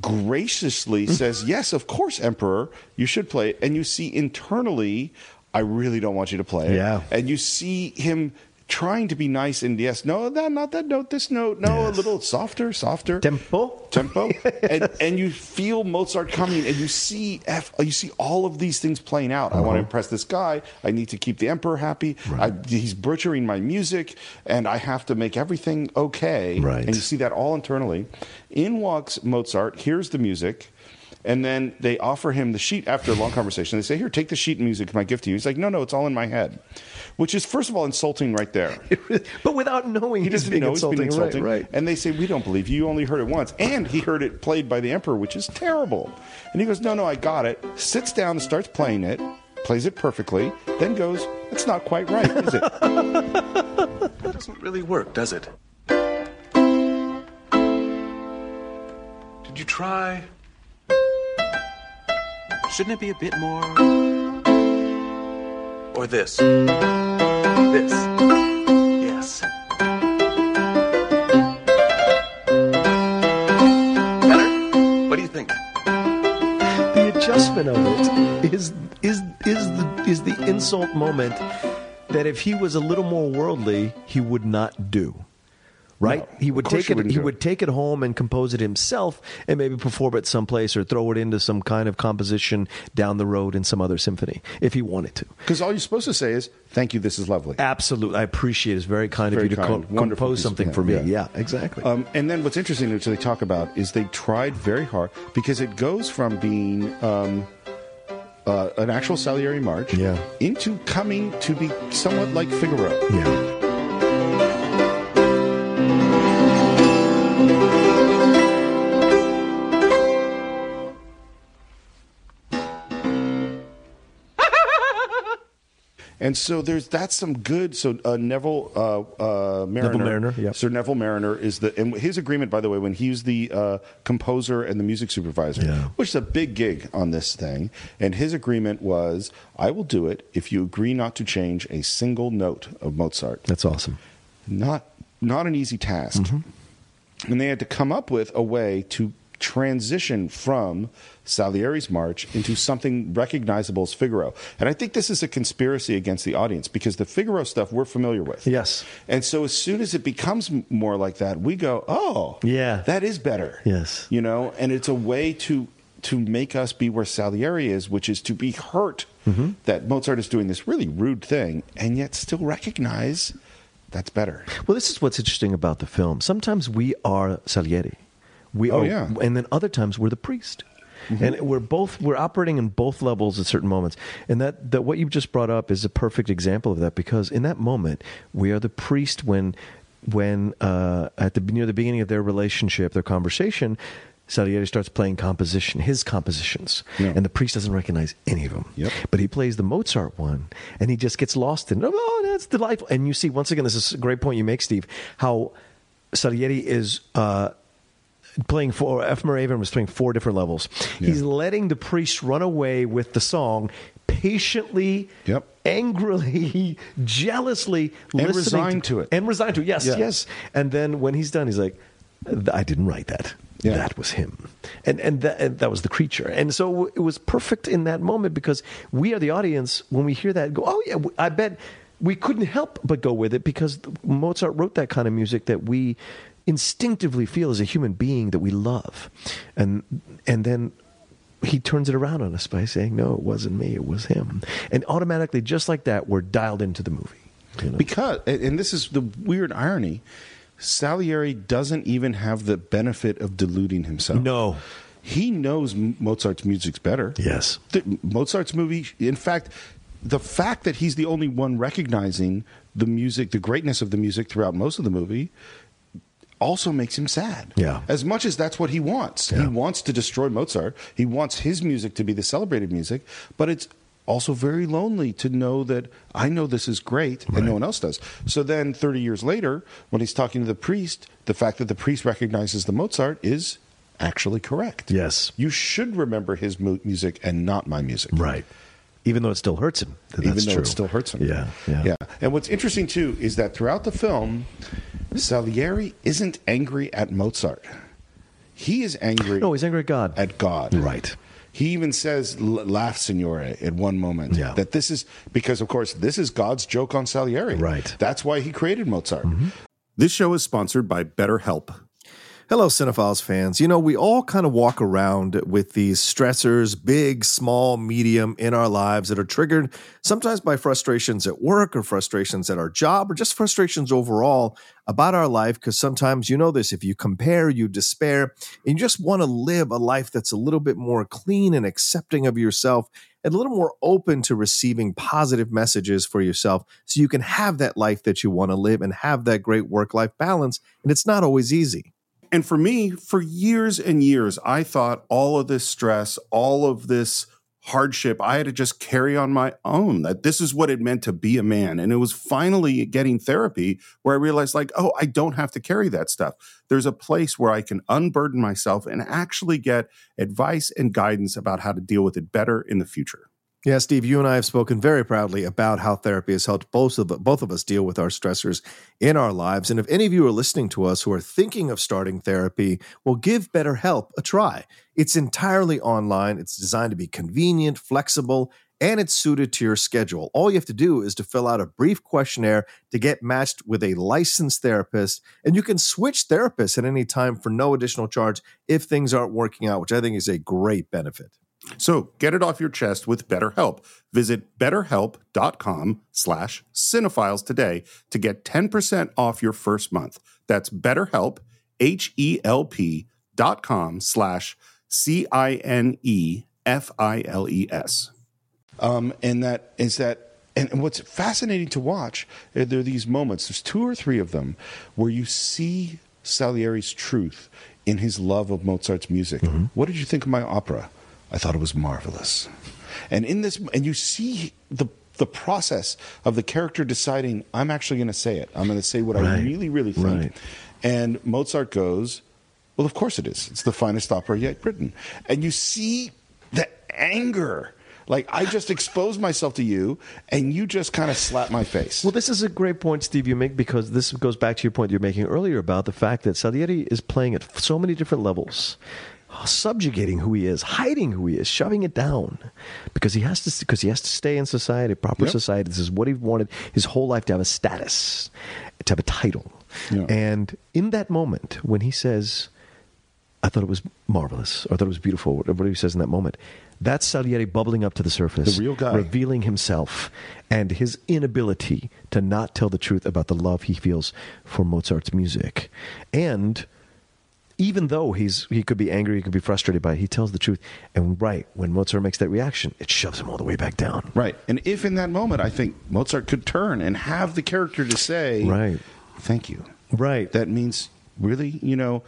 graciously says, [LAUGHS] "Yes, of course, Emperor, you should play it." And you see internally, "I really don't want you to play it." Yeah. and you see him trying to be nice and yes, no, that not that note, this note, no, Yes. a little softer, softer Tempo? tempo, [LAUGHS] and and you feel Mozart coming, and you see F, you see all of these things playing out. I want Uh-huh. to impress this guy. I need to keep the emperor happy. I, he's butchering my music, and I have to make everything okay. Right. And you see that all internally. In walks Mozart. Here's the music. And then they offer him the sheet after a long conversation. They say, Here, take the sheet music, my gift to you. He's like, No, no, it's all in my head. Which is, first of all, insulting right there. [LAUGHS] but without knowing He he's doesn't being know he's insulting. being insulting. Right, right. And they say, We don't believe you. You only heard it once. And he heard it played by the emperor, which is terrible. And he goes, No, no, I got it. Sits down and starts playing it, plays it perfectly, then goes, It's not quite right, is it? [LAUGHS] That doesn't really work, does it? Did you try? Shouldn't it be a bit more? Or this? This? Yes. Better? What do you think? the adjustment of it is is is the is the insult moment that if he was a little more worldly, he would not do. Right? No, he would take it he do would it. take it home and compose it himself and maybe perform it someplace or throw it into some kind of composition down the road in some other symphony if he wanted to. Because all you're supposed to say is, Thank you, this is lovely. Absolutely. I appreciate it. It's very kind Very of you to co- compose something for me. Yeah. Yeah, exactly. Um, and then what's interesting, which they talk about, is they tried very hard because it goes from being um, uh, an actual Salieri march Yeah. into coming to be somewhat like Figaro. yeah. And so there's that's some good. So uh, Neville uh, uh, Marriner, Marriner, yep. Sir Neville Marriner is the and his agreement, by the way, when he's the uh, composer and the music supervisor, Yeah. which is a big gig on this thing. And his agreement was, I will do it if you agree not to change a single note of Mozart. That's awesome. Not not an easy task. Mm-hmm. And they had to come up with a way to transition from Salieri's march into something recognizable as Figaro. And I think this is a conspiracy against the audience because the Figaro stuff we're familiar with. Yes. And so as soon as it becomes more like that, we go, "Oh, Yeah. that is better." Yes. You know, and it's a way to to make us be where Salieri is, which is to be hurt Mm-hmm. That Mozart is doing this really rude thing, and yet still recognize that's better. Well, this is what's interesting about the film. Sometimes we are Salieri. We Oh, are, yeah. and then other times we're the priest. Mm-hmm. And we're both we're operating in both levels at certain moments, and that, that what you've just brought up is a perfect example of that because in that moment we are the priest when when uh, at the near the beginning of their relationship, their conversation, Salieri starts playing composition, his compositions, Yeah. and the priest doesn't recognize any of them. Yep. But he plays the Mozart one, and he just gets lost in. It. Oh, that's delightful! And you see, once again, this is a great point you make, Steve. How Salieri is uh, playing four. F. Murray Abraham was playing four different levels. He's letting the priest run away with the song. Patiently, Yep. angrily, [LAUGHS] jealously, And listening resigned to it. and resigned to it. Yes, Yeah. yes. And then when he's done, he's like, "I didn't write that. Yeah. That was him." And and that, and that was the creature. And so it was perfect in that moment because we are the audience when we hear that. Go, oh yeah, I bet we couldn't help but go with it because Mozart wrote that kind of music that we instinctively feel as a human being that we love, and and then he turns it around on us by saying, "No, it wasn't me. It was him." And automatically, just like that, we're dialed into the movie. you know? Because, and this is the weird irony, Salieri doesn't even have the benefit of deluding himself. No. He knows Mozart's music's better. Yes. The- Mozart's movie, in fact, the fact that he's the only one recognizing the music, the greatness of the music throughout most of the movie, also makes him sad. Yeah. As much as that's what he wants. He wants to destroy Mozart. He wants his music to be the celebrated music, but it's also very lonely to know that I know this is great and no one else does. So then 30 years later, when he's talking to the priest, the fact that the priest recognizes the Mozart is actually correct. Yes. You should remember his mu- music and not my music. Right. Even though it still hurts him. Even though true. it still hurts him. Yeah, yeah. Yeah. And what's interesting too is that throughout the film, Salieri isn't angry at Mozart. He is angry No, he's angry at God. at God. Right. He even says, "L- "Laugh, Signore," at one moment. Yeah. That this is because, of course, this is God's joke on Salieri. Right. Mm-hmm. That's why he created Mozart. This show is sponsored by BetterHelp. Hello, Cinephiles fans. You know, we all kind of walk around with these stressors, big, small, medium, in our lives that are triggered sometimes by frustrations at work or frustrations at our job or just frustrations overall about our life. Because sometimes you know this if you compare, you despair, and you just want to live a life that's a little bit more clean and accepting of yourself and a little more open to receiving positive messages for yourself so you can have that life that you want to live and have that great work life balance. And it's not always easy. And for me, for years and years, I thought all of this stress, all of this hardship, I had to just carry on my own, that this is what it meant to be a man. And it was finally getting therapy where I realized, like, oh, I don't have to carry that stuff. There's a place where I can unburden myself and actually get advice and guidance about how to deal with it better in the future. Yeah, Steve, you and I have spoken very proudly about how therapy has helped both of both of us deal with our stressors in our lives. And if any of you are listening to us who are thinking of starting therapy, well, give BetterHelp a try. It's entirely online. It's designed to be convenient, flexible, and it's suited to your schedule. All you have to do is to fill out a brief questionnaire to get matched with a licensed therapist, and you can switch therapists at any time for no additional charge if things aren't working out, which I think is a great benefit. So get it off your chest with BetterHelp. Visit betterhelp.com slash cinephiles today to get 10% off your first month. That's betterhelp, H-E-L-P dot com slash C-I-N-E F-I-L-E-S. um, and that is that and, and what's fascinating to watch uh, there are these moments there's two or three of them where you see salieri's truth in his love of mozart's music what did you think of my opera i thought it was marvelous and in this and you see the the process of the character deciding i'm actually going to say it i'm going to say what i really really think Right. and mozart goes well, of course it is. It's the finest opera yet written. And you see the anger. Like, I just exposed myself to you, and you just kind of slap my face. Well, this is a great point, Steve, you make because this goes back to your point you're making earlier about the fact that Salieri is playing at so many different levels, subjugating who he is, hiding who he is, shoving it down, because he has to because he has to stay in society, proper Yep. society. This is what he wanted his whole life to have a status, to have a title, Yeah. and in that moment when he says. I thought it was marvelous. Or I thought it was beautiful. Whatever he says in that moment. That's Salieri bubbling up to the surface, The real guy. revealing himself and his inability to not tell the truth about the love he feels for Mozart's music, and even though he's he could be angry, he could be frustrated by it, he tells the truth. And right when Mozart makes that reaction, it shoves him all the way back down. Right. And if in that moment, I think Mozart could turn and have the character to say, Right. thank you. Right. That means really, you know,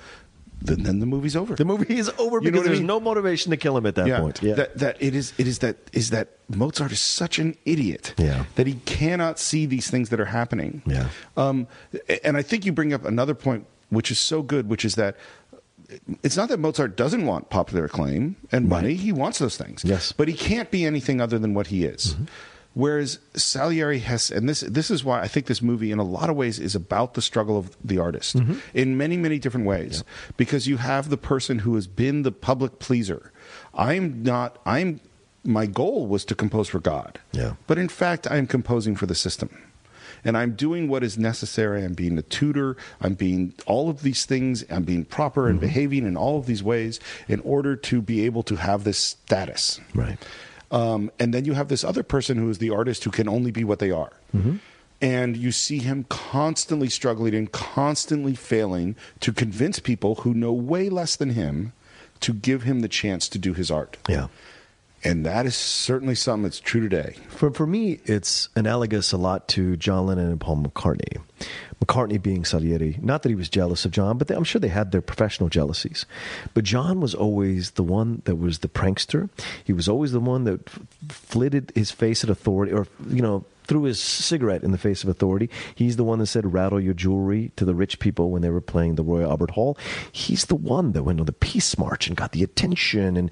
then, then the movie's over. the movie is over You know because I there's mean? no motivation to kill him at that point. Yeah. That that it is it is that is that Mozart is such an idiot Yeah. that he cannot see these things that are happening. Yeah. Um and I think you bring up another point which is so good, which is that it's not that Mozart doesn't want popular acclaim and money. He wants those things. Yes. Mm-hmm. But he can't be anything other than what he is. Whereas Salieri has, and this this is why I think this movie, in a lot of ways, is about the struggle of the artist Mm-hmm. in many many different ways. Because you have the person who has been the public pleaser. I'm not. I'm. My goal was to compose for God. Yeah. But in fact, I'm composing for the system. And I'm doing what is necessary. I'm being a tutor. I'm being all of these things. I'm being proper and behaving in all of these ways in order to be able to have this status. Right. Um, and then you have this other person who is the artist who can only be what they are. And you see him constantly struggling and constantly failing to convince people who know way less than him to give him the chance to do his art. Yeah. And that is certainly something that's true today. For for me, it's analogous a lot to John Lennon and Paul McCartney. McCartney being Salieri, not that he was jealous of John, but they, I'm sure they had their professional jealousies. But John was always the one that was the prankster. He was always the one that f- flitted his face at authority, or you know, threw his cigarette in the face of authority. He's the one that said "rattle your jewelry" to the rich people when they were playing the Royal Albert Hall. He's the one that went on the Peace March and got the attention, and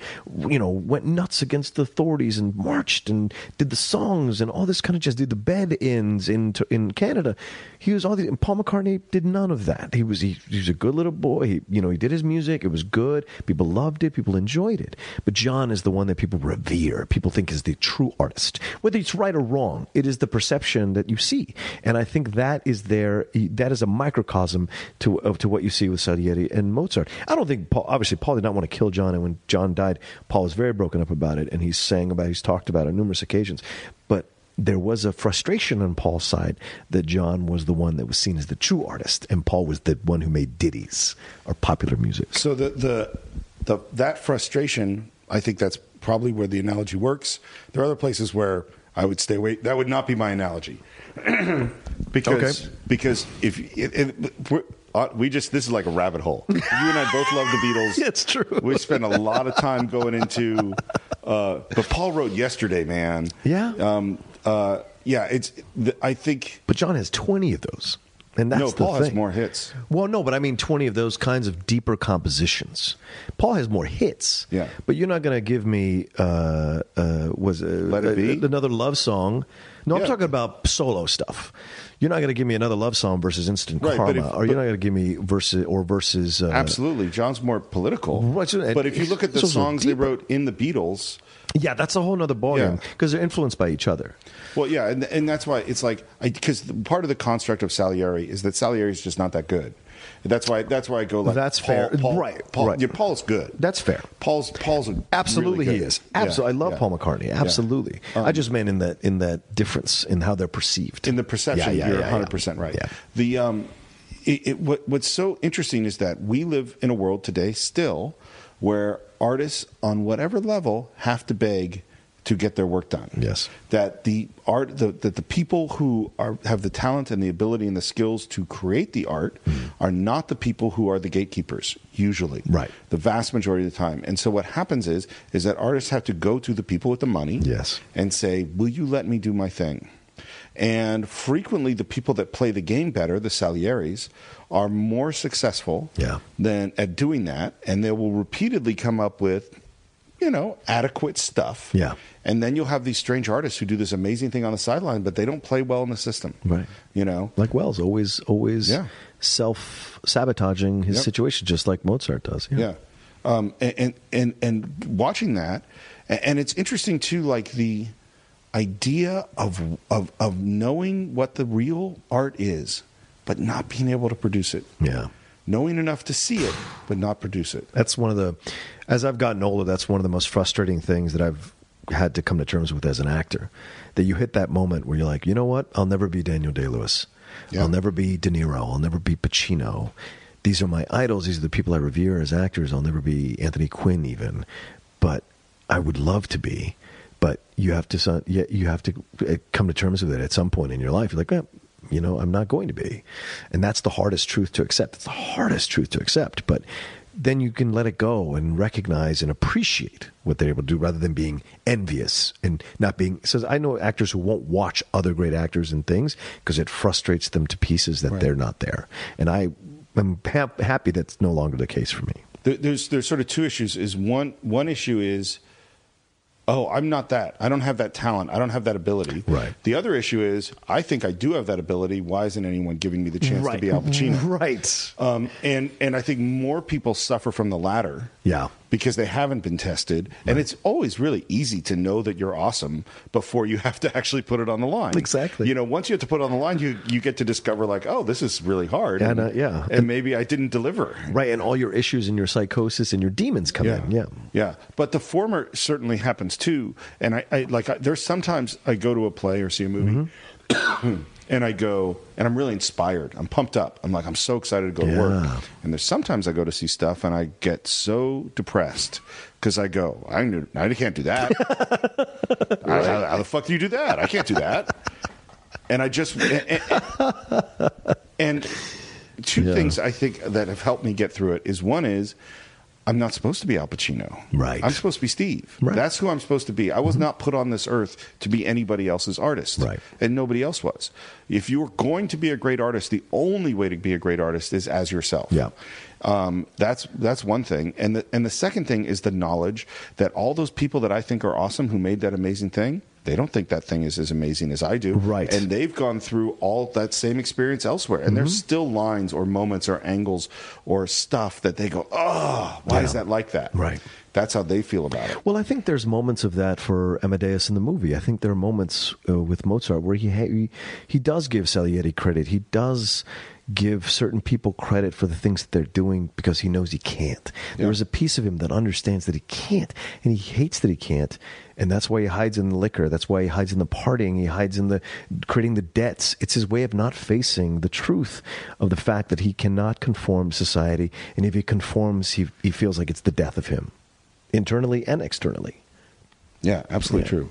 you know, went nuts against the authorities and marched and did the songs and all this kind of just did the bed-ins in in Canada. He was all these. And Paul McCartney did none of that. He was he, he was a good little boy. He, you know, he did his music. It was good. People loved it. People enjoyed it. But John is the one that people revere. People think is the true artist. Whether it's right or wrong, it is the perception that you see. And I think that is there. That is a microcosm to of, to what you see with Salieri and Mozart. I don't think Paul. Obviously, Paul did not want to kill John, and when John died, Paul was very broken up about it, and he's sang about. He's talked about it on numerous occasions. But there was a frustration on Paul's side that John was the one that was seen as the true artist, and Paul was the one who made ditties or popular music. So the the the that frustration, I think that's probably where the analogy works. There are other places where I would stay away. That would not be my analogy, [CLEARS THROAT] because Okay. because if it, it, we're, uh, we just this is like a rabbit hole. You and I both love the Beatles. [LAUGHS] It's true. We spend a lot of time going into. Uh, but Paul wrote yesterday, man. Yeah. Um, uh, yeah. It's. The, I think. But John has twenty of those, and that's no, Paul thing. has more hits. Well, no, but I mean 20 of those kinds of deeper compositions. Paul has more hits. Yeah. But you're not going to give me, uh, uh, was uh, Let It Be? another love song. No, I'm talking about solo stuff. You're not going to give me another love song versus Instant Right, Karma, if- or you're not going to give me versus or versus. Uh, Absolutely, John's more political. Right, but if you look at the songs they wrote in the Beatles, Yeah, that's a whole nother ballgame Yeah. because they're influenced by each other. well, yeah, and, and that's why it's like because part of the construct of Salieri is that Salieri is just not that good. That's why. That's why I go like That's Paul, fair. Paul, Right, Paul, right. Yeah, Paul's good. That's fair. Paul's Paul's Absolutely, really he is. Yeah, Absolutely, I love yeah. Paul McCartney. Yeah. Absolutely. I Um, just meant in that in that difference in how they're perceived. in the perception. Yeah, yeah, you're 100 yeah. percent right. Yeah. The um, it, it, what what's so interesting is that we live in a world today still where artists on whatever level have to beg to get their work done. Yes. That the art, the, that the people who are have the talent and the ability and the skills to create the art hmm. are not the people who are the gatekeepers. Usually, Right. The vast majority of the time. And so what happens is is that artists have to go to the people with the money. Yes. And say, "Will you let me do my thing?" And frequently, the people that play the game better, the Salieris, are more successful Yeah. than at doing that, and they will repeatedly come up with, you know, adequate stuff. Yeah. And then you'll have these strange artists who do this amazing thing on the sideline, but they don't play well in the system. Right. You know. like Welles, always always Yeah. self sabotaging his Yep. situation, just like Mozart does. Yeah. Um, and, and and and watching that, and it's interesting too, like the idea of of of knowing what the real art is, but not being able to produce it. yeah. knowing enough to see it but not produce it. That's one of the, as I've gotten older, that's one of the most frustrating things that I've had to come to terms with as an actor. That you hit that moment where you're like, you know what? I'll never be Daniel Day Lewis. Yeah. I'll never be De Niro. I'll never be Pacino. These are my idols. These are the people I revere as actors. I'll never be Anthony Quinn, even. But I would love to be. But you have to, so- you you have to uh, come to terms with it at some point in your life. You're like, eh, you know, I'm not going to be, and that's the hardest truth to accept. It's the hardest truth to accept. But then you can let it go and recognize and appreciate what they're able to do rather than being envious and not being so i know actors who won't watch other great actors and things because it frustrates them to pieces that they're not there and i am hap- happy that's no longer the case for me There- There's there's sort of two issues. Is one one issue is, oh, I'm not that. I don't have that talent. I don't have that ability. Right. The other issue is, I think I do have that ability. Why isn't anyone giving me the chance to be Al Pacino? [LAUGHS] right Um, and and I think more people suffer from the latter. Yeah. Because they haven't been tested, and it's always really easy to know that you're awesome before you [LAUGHS] have to actually put it on the line. Exactly. You know, once you have to put it on the line, you you get to discover like, oh, this is really hard. And, uh, yeah. and maybe I didn't deliver. right and all your issues and your psychosis and your demons come in yeah Yeah, but the former certainly happens too. And I, I like I, there's sometimes I go to a play or see a movie, Mm-hmm. [CLEARS THROAT] and I go and I'm really inspired. I'm pumped up. I'm like I'm so excited to go to work. And there's sometimes I go to see stuff and I get so depressed because I go I, knew, I can't do that. [LAUGHS] How, how the fuck do you do that? I can't do that. And I just and, and- and two Yeah. things I think that have helped me get through it is one is I'm not supposed to be Al Pacino. Right. I'm supposed to be Steve. Right. Mm-hmm. That's who I'm supposed to be. I was not put on this earth to be anybody else's artist. Right. And nobody else was. If you're going to be a great artist, the only way to be a great artist is as yourself. Yeah. Um, that's that's one thing. And the and the second thing is the knowledge that all those people that I think are awesome who made that amazing thing, they don't think that thing is as amazing as I do. Right. And they've gone through all that same experience elsewhere. And there's Mm-hmm. still lines or moments or angles or stuff that they go, oh, why Yeah. is that like that? Right. That's how they feel about it. Well, I think there's moments of that for Amadeus in the movie. I think there are moments uh, with Mozart where he, ha- he he does give Salieri credit. He does give certain people credit for the things that they're doing because he knows he can't. There Yeah. is a piece of him that understands that he can't, and he hates that he can't, and that's why he hides in the liquor. That's why he hides in the partying. He hides in the creating the debts. It's his way of not facing the truth of the fact that he cannot conform society, and if he conforms, he he feels like it's the death of him internally and externally. Yeah, absolutely Yeah. true.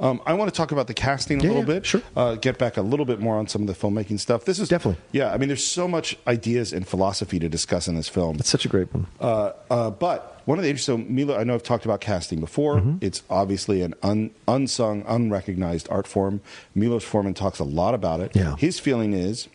Um, I want to talk about the casting a Yeah, little yeah, bit. sure. Uh, get back a little bit more on some of the filmmaking stuff. This is Definitely. Yeah, I mean, there's so much ideas and philosophy to discuss in this film. It's such a great one. Uh, uh, but one of the interesting, so Milo, I know I've talked about casting before. Mm-hmm. It's obviously an un, unsung, unrecognized art form. Milos Forman talks a lot about it. Yeah. His feeling is,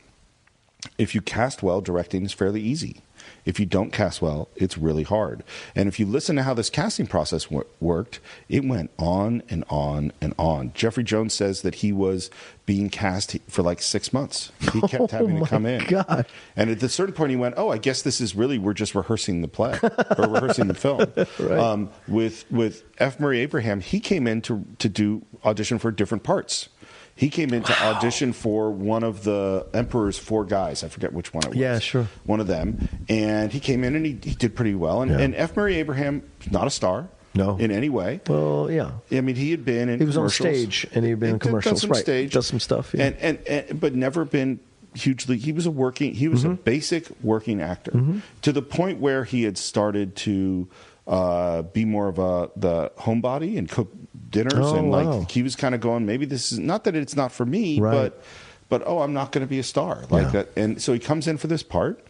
if you cast well, directing is fairly easy. If you don't cast well, it's really hard. And if you listen to how this casting process w- worked, it went on and on and on. Jeffrey Jones says that he was being cast for like six months. He [LAUGHS] kept having Oh my to come in. God. And at a certain point, he went, "Oh, I guess this is really we're just rehearsing the play or rehearsing the film." [LAUGHS] um, with with F. Murray Abraham, he came in to to do audition for different parts. He came in to audition for one of the Emperor's four guys. I forget which one it was. Yeah, sure. One of them, and he came in and he, he did pretty well. And, Yeah. and F. Murray Abraham, not a star, No. in any way. Well, yeah. I mean, he had been in He was on stage and he'd been in Did- done commercials, some right. Stage, Does some stuff, yeah. and, and and but never been hugely. He was a working. He Mm-hmm. was a basic working actor to the point where he had started to uh, be more of a the homebody and cook dinners Oh, and like wow. he was kind of going. Maybe this is not that it's not for me, Right. but but oh, I'm not going to be a star like Yeah. that. And so he comes in for this part,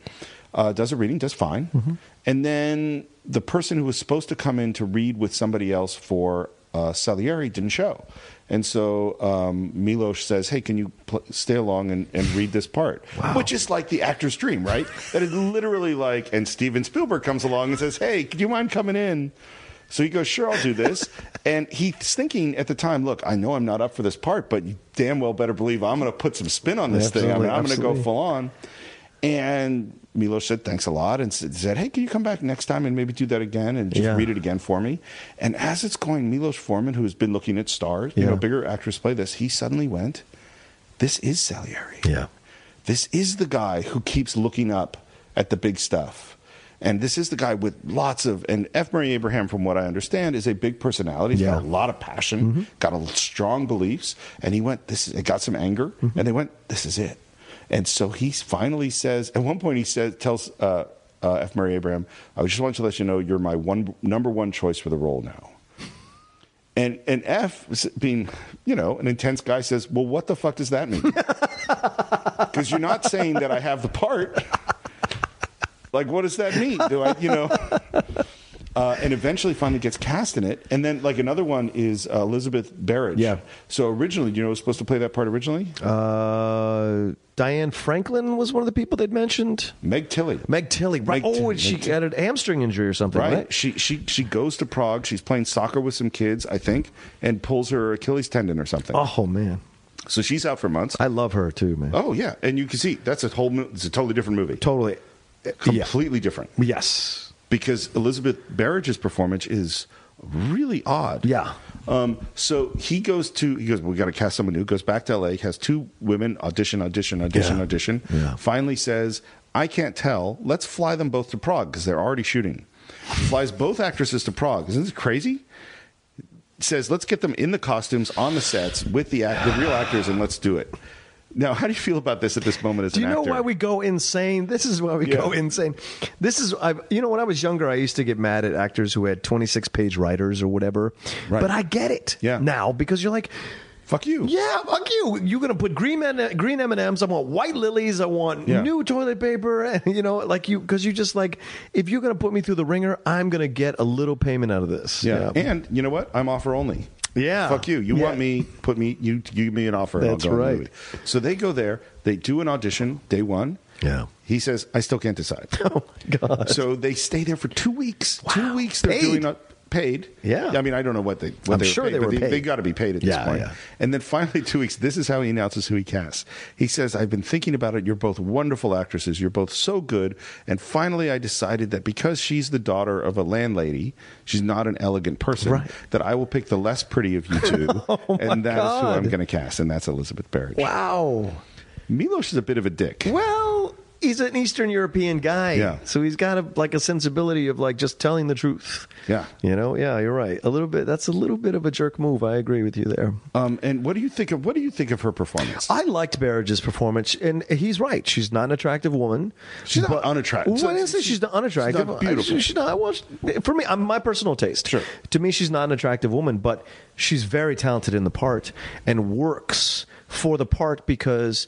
uh, does a reading, does fine, Mm-hmm. and then the person who was supposed to come in to read with somebody else for uh, Salieri didn't show. And so um, Milos says, "Hey, can you pl- stay along and, and read this part?" Which is like the actor's dream, right? that is literally like. And Steven Spielberg comes along and says, "Hey, do you mind coming in?" So he goes, "Sure, I'll do this." [LAUGHS] and he's thinking at the time, "Look, I know I'm not up for this part, but you damn well better believe I'm going to put some spin on this thing. I mean, I'm going to go full on." And Milos said, "Thanks a lot," and said, "Hey, can you come back next time and maybe do that again and just Yeah. read it again for me?" And as it's going, Milos Forman, who has been looking at stars, you know, bigger actors play this, he suddenly went, "This is Salieri. Yeah. This is the guy who keeps looking up." at the big stuff. And this is the guy with lots of, and F. Murray Abraham, from what I understand, is a big personality. He's got Mm-hmm. a lot of passion, got a strong beliefs, and he went. This is it got some anger, Mm-hmm. and they went. This is it. And so he finally says. At one point, he says, tells uh, uh, F. Murray Abraham, "I just want to let you know you're my one number one choice for the role now." And and F, being you know an intense guy, says, "Well, what the fuck does that mean?" [LAUGHS] Because you're not saying that I have the part. Like, what does that mean? Do I, you know? [LAUGHS] Uh, and eventually, finally gets cast in it. And then, like another one is uh, Elizabeth Berridge. Yeah. So originally, do you know who was supposed to play that part originally? Uh, Diane Franklin was one of the people they'd mentioned. Meg Tilly. Meg Tilly, right? Meg oh, and she Tilly. had an hamstring injury or something, Right. right? She she she goes to Prague. She's playing soccer with some kids, I think, and pulls her Achilles tendon or something. Oh man, So she's out for months. I love her too, man. oh yeah, and you can see that's a whole. It's a totally different movie. Totally. Yeah. Completely different. Yes. because Elizabeth Berridge's performance is really odd. Yeah. Um, so he goes to he goes. We got to cast someone new. Goes back to L.A. Has two women audition, audition, audition, Yeah. audition. Yeah. Finally says, "I can't tell. Let's fly them both to Prague because they're already shooting." Flies both actresses to Prague. Isn't this crazy? Says, "Let's get them in the costumes on the sets with the act, the real actors, and let's do it." Now, how do you feel about this at this moment as Do you know actor? why we go insane? This is why we Yeah. go insane. This is, I, you know, when I was younger, I used to get mad at actors who had 26 page writers or whatever. Right. But I get it Yeah. now because you're like, Fuck you. yeah, fuck you. You're gonna put green M- green M and M's. I want white lilies. I want Yeah. new toilet paper. [LAUGHS] And you know, like you, because you just like, if you're gonna put me through the ringer, I'm gonna get a little payment out of this. Yeah. And you know what? I'm offer only. Yeah. Fuck you. You Yeah. want me, put me, you give me an offer. That's the right. movie. So they go there, they do an audition day one. Yeah. He says, I still can't decide. [LAUGHS] Oh my god. so they stay there for two weeks. Wow. Two weeks they're Paid. doing a, paid. Yeah. I mean, I don't know what they, what I'm they were sure paid, they were paid. they got to be paid at this Yeah, point. yeah. And then finally, two weeks, this is how he announces who he casts. He says, I've been thinking about it. You're both wonderful actresses. You're both so good. And finally, I decided that because she's the daughter of a landlady, she's not an elegant person, Right. that I will pick the less pretty of you two. [LAUGHS] Oh and that is who God. I'm going to cast. And that's Elizabeth Berridge. wow. Milos is a bit of a dick. Well, he's an Eastern European guy. Yeah. So he's got a, like a sensibility of like just telling the truth. Yeah. You know, yeah, you're right. A little bit. That's a little bit of a jerk move. I agree with you there. Um, and what do you think of what do you think of her performance? I liked Berridge's performance, and he's right. She's not an attractive woman. She's not unattractive. Well, So I didn't say she's- she's not unattractive. she's not beautiful. I- she's not. Well, for me, I'm my personal taste. Sure. To me, she's not an attractive woman, but she's very talented in the part and works for the part because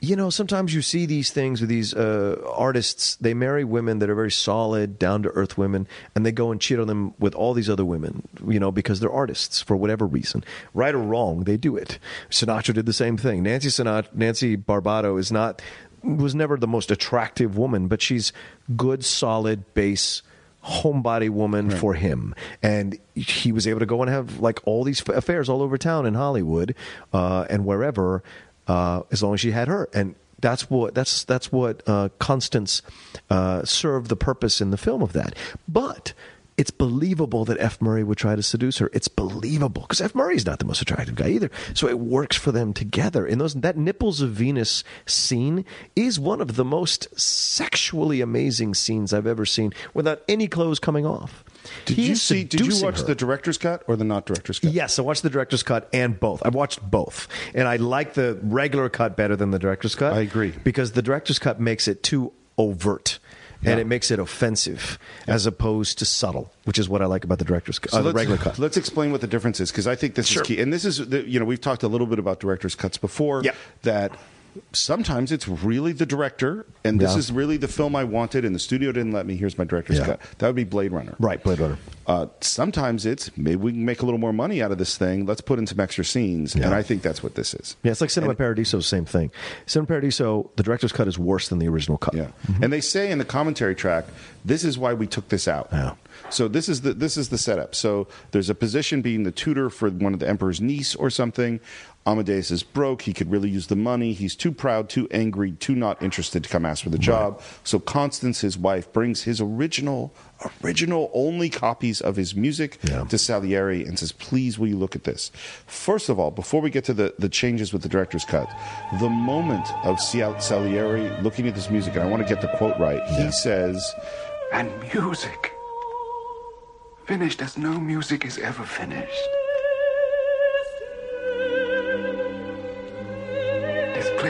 you know, sometimes you see these things with these uh, artists. They marry women that are very solid, down to earth women, and they go and cheat on them with all these other women, you know, because they're artists for whatever reason. Right or wrong, they do it. Sinatra did the same thing. Nancy Sinatra, Nancy Barbato is not, was never the most attractive woman, but she's good, solid, base homebody woman for him and he was able to go and have like all these affairs all over town in hollywood uh, and wherever uh, as long as she had her and that's what that's that's what uh, Constance uh, served the purpose in the film of that. But it's believable that F. Murray would try to seduce her. It's believable because F. Murray's not the most attractive guy either. So it works for them together. And those that nipples of Venus scene is one of the most sexually amazing scenes I've ever seen without any clothes coming off. Did He you see? Did you watch her. the director's cut or the not director's cut? Yes, I watched the director's cut and both. I've watched both, and I like the regular cut better than the director's cut. I agree. because the director's cut makes it too overt. And it makes it offensive as opposed to subtle, which is what I like about the director's cut, So uh, the let's, regular cut. let's explain what the difference is because I think this Sure. is key. And this is, the, you know, we've talked a little bit about director's cuts before. Yeah. That sometimes it's really the director, and this Yeah. is really the film I wanted, and the studio didn't let me. Here's my director's Yeah. cut. That would be Blade Runner. Right, Blade Runner. Uh, sometimes it's maybe we can make a little more money out of this thing. Let's put in some extra scenes, and I think that's what this is. Yeah, it's like Cinema Paradiso, same thing. Cinema Paradiso, the director's cut is worse than the original cut. Yeah. And they say in the commentary track This is why we took this out. Yeah. So this is the this is the setup. So there's a position being the tutor for one of the emperor's niece or something. Amadeus is broke. He could really use the money. He's too proud, too angry, too not interested to come ask for the job. So Constance, his wife, brings his original, original only copies of his music Yeah. to Salieri and says, "Please, will you look at this?" First of all, before we get to the the changes with the director's cut, the moment of Sal- Salieri looking at this music, and I want to get the quote right. He says. And music. Finished as no music is ever finished.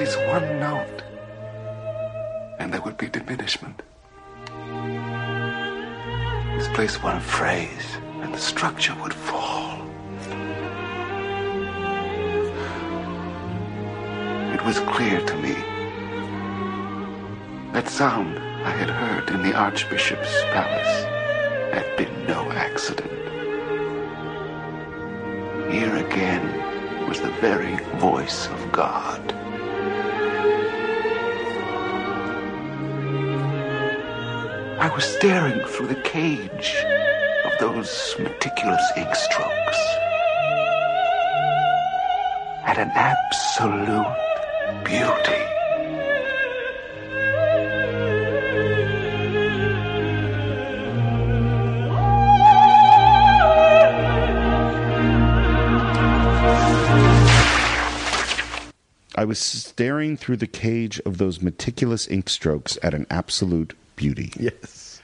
Displace one note, and there would be diminishment. Displace one phrase, and the structure would fall. It was clear to me that sound I had heard in the Archbishop's palace had been no accident. Here again was the very voice of God. I was staring through the cage of those meticulous ink strokes at an absolute beauty. I was staring through the cage of those meticulous ink strokes at an absolute beauty. Yes.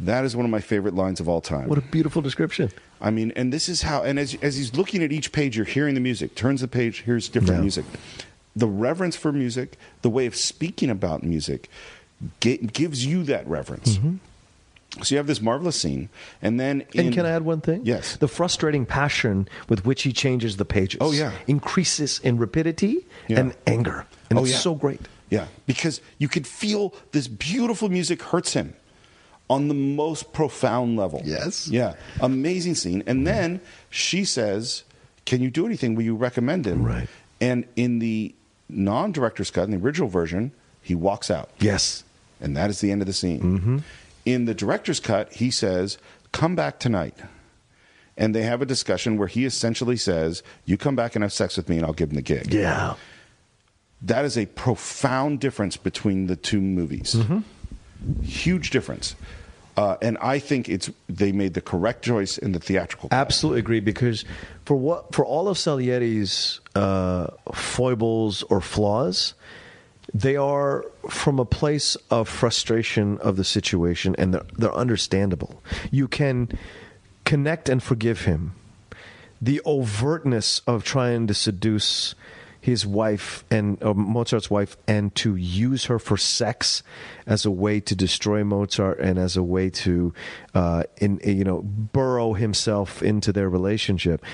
That is one of my favorite lines of all time. What a beautiful description. I mean, and this is how, and as, as he's looking at each page, you're hearing the music, turns the page, here's different Yeah. music. The reverence for music, the way of speaking about music, gi- gives you that reverence. So you have this marvelous scene, and then. In, Mm-hmm. And can I add one thing? Yes. The frustrating passion with which he changes the pages. Oh, yeah. Increases in rapidity Yeah. and anger. And Oh, it's yeah. so great. Yeah, because you could feel this beautiful music hurts him on the most profound level. Yes. Yeah, amazing scene. And then she says, "Can you do anything? Will you recommend him?" Right. And in the non-director's cut, in the original version, he walks out, Yes. and that is the end of the scene. Mm-hmm. In the director's cut, he says, "Come back tonight." And they have a discussion where he essentially says, "You come back and have sex with me, and I'll give him the gig." Yeah. That is a profound difference between the two movies. Huge difference. Uh, and I think it's they made the correct choice in the theatrical. cut. Absolutely agree because for what for all of Salieri's uh, foibles or flaws, they are from a place of frustration of the situation and they're, they're understandable. You can connect and forgive him. The overtness of trying to seduce his wife and uh, Mozart's wife and to use her for sex as a way to destroy Mozart and as a way to uh, in you know burrow himself into their relationship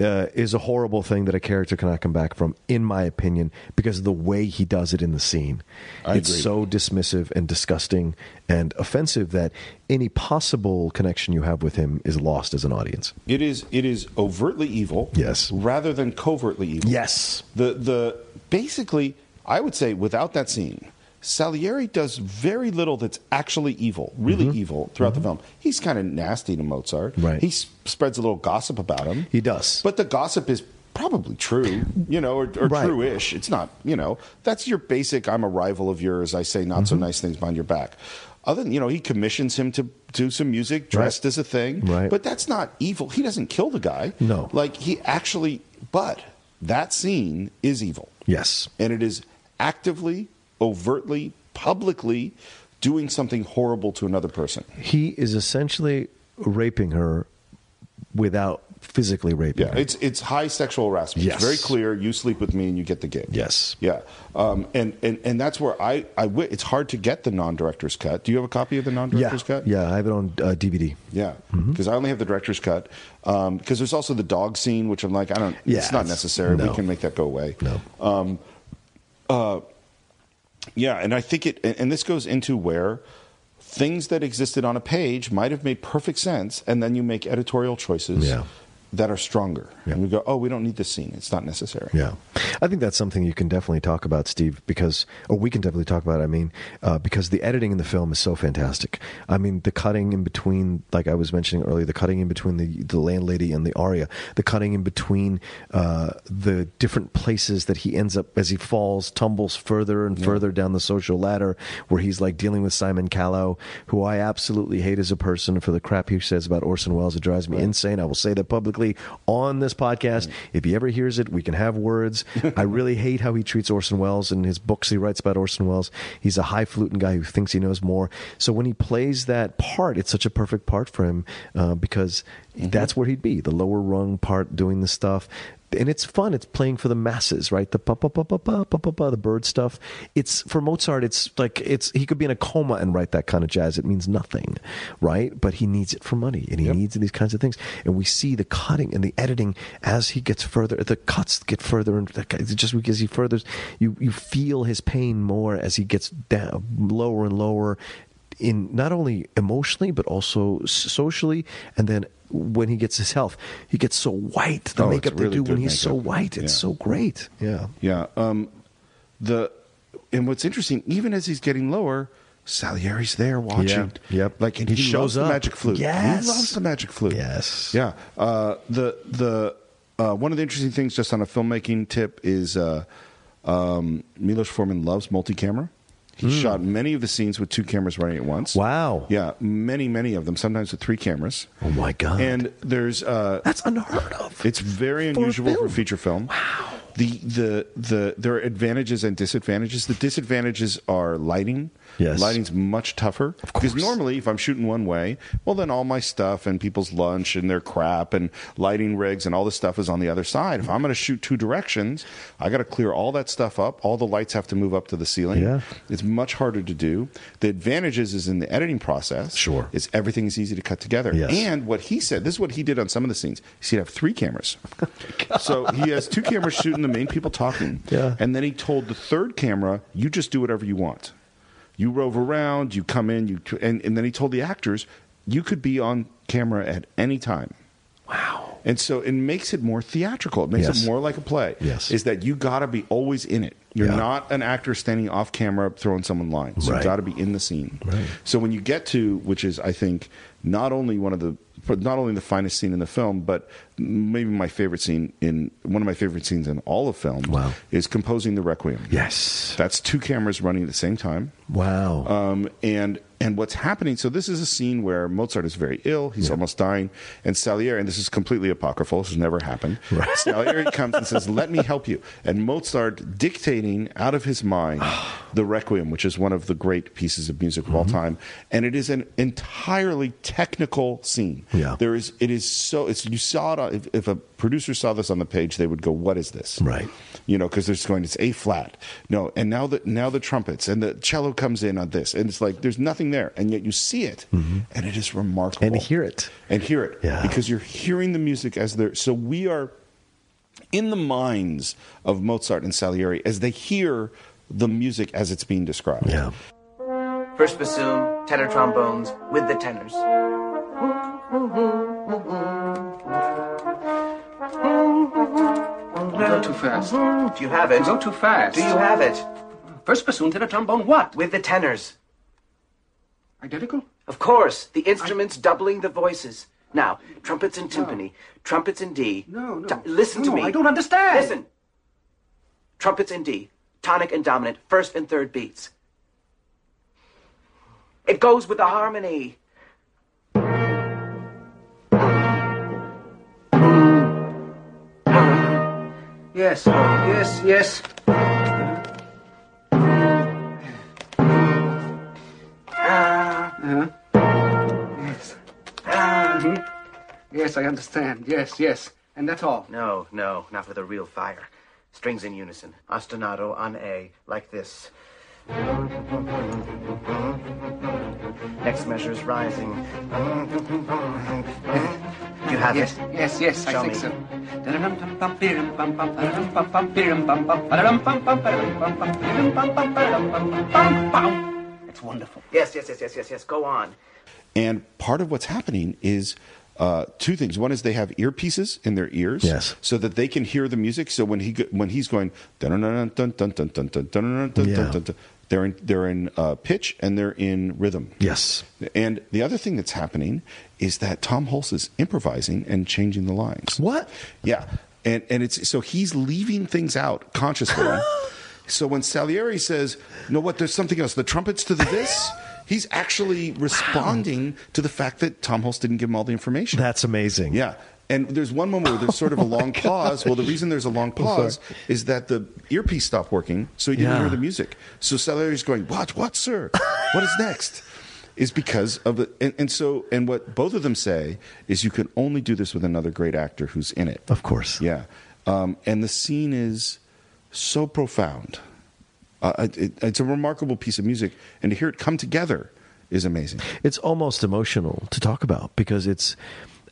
uh, is a horrible thing that a character cannot come back from, in my opinion, because of the way he does it in the scene. I it's agree. so dismissive and disgusting and offensive that any possible connection you have with him is lost as an audience. It is it is overtly evil, Yes. rather than covertly evil. Yes. The the basically, I would say, without that scene, Salieri does very little that's actually evil, really evil throughout the film. He's kind of nasty to Mozart. Mm-hmm. Right. He s- spreads a little gossip about him. He does. But the gossip is probably true, you know, or, or Right. true-ish. It's not, you know, that's your basic. I'm a rival of yours. I say not Mm-hmm. so nice things behind your back. Other than you know, he commissions him to do some music dressed Right. as a thing. Right. But that's not evil. He doesn't kill the guy. No. Like he actually. But that scene is evil, Yes. and it is actively, overtly, publicly doing something horrible to another person. He is essentially raping her without physically raping Yeah, her. it's it's high sexual harassment. Yes. It's very clear. You sleep with me and you get the gig. Yes. Yeah. Um, and, and and that's where I I it's hard to get the non-director's cut. Do you have a copy of the non-director's cut? Yeah, I have it on uh, DVD. Yeah, Mm-hmm. because I only have the director's cut. Because there's also the dog scene, which I'm like, I don't. Yeah, it's not it's- necessary. no. We can make that go away. No. Um, uh, yeah, and I think it, and, this goes into where things that existed on a page might have made perfect sense, and then you make editorial choices Yeah. That are stronger. And we go, oh, we don't need this scene. It's not necessary. Yeah, I think that's something you can definitely talk about, Steve, because or we can definitely talk about. I mean, uh, because the editing in the film is so fantastic. I mean, the cutting in between, like I was mentioning earlier, the cutting in between the the landlady and the aria, the cutting in between uh, the different places that he ends up as he falls, tumbles further and further down the social ladder, where he's like dealing with Simon Callow, who I absolutely hate as a person for the crap he says about Orson Welles. It drives me insane. I will say that publicly on this podcast. If he ever hears it, we can have words. [LAUGHS] I really hate how he treats Orson Welles and his books he writes about Orson Welles. He's a highfalutin guy who thinks he knows more. So when he plays that part, it's such a perfect part for him uh, because that's where he'd be the lower rung part doing the stuff. And it's fun. It's playing for the masses, right? The pa pa pa pa pa pa pa pa, the bird stuff. It's for Mozart. It's like it's he could be in a coma and write that kind of jazz. It means nothing, right? But he needs it for money, and he needs these kinds of things. And we see the cutting and the editing as he gets further. The cuts get further, and just because he furthers, you you feel his pain more as he gets down lower and lower in not only emotionally but also socially and then when he gets his health he gets so white the Oh, makeup they do when he's so white it's Yeah. so great yeah Yeah. Um, the and what's interesting, even as he's getting lower, Salieri's there watching. Yeah. Yep. Like and He he, shows loves up. the magic flute. Yes. He loves the magic flute. Yes. Yeah. Uh, the the uh, one of the interesting things, just on a filmmaking tip, is uh, um, Milos Forman loves multi-camera. He shot many of the scenes with two cameras running at once. Wow. Yeah, many, many of them. Sometimes with three cameras. oh my god And there's uh, that's unheard of it's very For unusual for feature film. Wow. The, the the there are advantages and disadvantages. The disadvantages are lighting. Yes. Lighting's much tougher. Of course. Because normally if I'm shooting one way, well then all my stuff and people's lunch and their crap and lighting rigs and all this stuff is on the other side. If I'm gonna shoot two directions, I gotta clear all that stuff up. All the lights have to move up to the ceiling. Yeah. It's much harder to do. The advantages is in the editing process. Sure. Is everything is easy to cut together. Yes. And what he said, this is what he did on some of the scenes. He'd have three cameras. [LAUGHS] Oh so he has two cameras shooting the main people talking. Yeah. And then he told the third camera, you just do whatever you want. You rove around, you come in, you and, and then he told the actors, you could be on camera at any time. wow And so it makes it more theatrical. It makes Yes. it more like a play. Yes. Is that you got to be always in it. You're Yeah. not an actor standing off camera throwing someone lines. Right. You got to be in the scene. Right. So when you get to, which is I think not only one of the, not only the finest scene in the film, but maybe my favorite scene in one of my favorite scenes in all of film. Wow. Is composing the requiem. yes That's two cameras running at the same time. wow Um, and and what's happening? So this is a scene where Mozart is very ill; he's almost dying, and Salieri. And this is completely apocryphal. This has never happened. Right. Salieri [LAUGHS] comes and says, "Let me help you." And Mozart dictating out of his mind the Requiem, which is one of the great pieces of music of all Mm-hmm. time, and it is an entirely technical scene. Yeah. there is. It is so. It's you saw it. On, if, if a producer saw this on the page, they would go, "What is this?" Right. you know, because they're just going, it's A flat. No, and now the now the trumpets and the cello comes in on this, and it's like there's nothing there, and yet you see it, and it is remarkable. Mm-hmm. And hear it. and hear it, Yeah. because you're hearing the music as they're. So we are in the minds of Mozart and Salieri as they hear the music as it's being described. yeah First bassoon, tenor trombones with the tenors. [LAUGHS] You go too fast. Do you have it? You go too fast. Do you have it? First bassoon, tenor trombone, what? With the tenors. Identical? Of course, the instruments doubling the voices. Now, trumpets and timpani, trumpets in D. No, no. Listen to me. I don't understand. Listen. Trumpets in D, tonic and dominant, first and third beats. It goes with the harmony. Yes, yes, yes. Uh-huh. Yes. Mhm. Yes, I understand. Yes, yes. And that's all. No, no, not with a real fire. Strings in unison. Ostinato on A, like this. Next measure is rising. You have Yes, it. yes, yes, I think me. so. It's wonderful. Yes, yes, yes, yes, yes, yes. Go on. And part of what's happening is uh, two things. One is they have earpieces in their ears, Yes. so that they can hear the music. So when he when he's going dun dun dun dun dun dun dun dun dun dun Yeah. dun dun dun, they're in they're in uh, pitch and they're in rhythm. Yes. And the other thing that's happening is that Tom Hulce is improvising and changing the lines. What? Yeah, and and it's so he's leaving things out consciously. [GASPS] so when Salieri says, "No, what? There's something else. The trumpets to the this." [LAUGHS] He's actually responding to the fact that Tom Hulce didn't give him all the information. That's amazing. Yeah. And there's one moment where there's sort of a [LAUGHS] Oh long pause. Well, the reason there's a long [LAUGHS] pause is that the earpiece stopped working, so he didn't Yeah. hear the music. So Salieri's going, "What? What, sir? What is next?" [LAUGHS] Is because of it, and, and so and what both of them say is you can only do this with another great actor who's in it. Of course. Yeah, um, and the scene is so profound. Uh, it, it's a remarkable piece of music, and to hear it come together is amazing. It's almost emotional to talk about because it's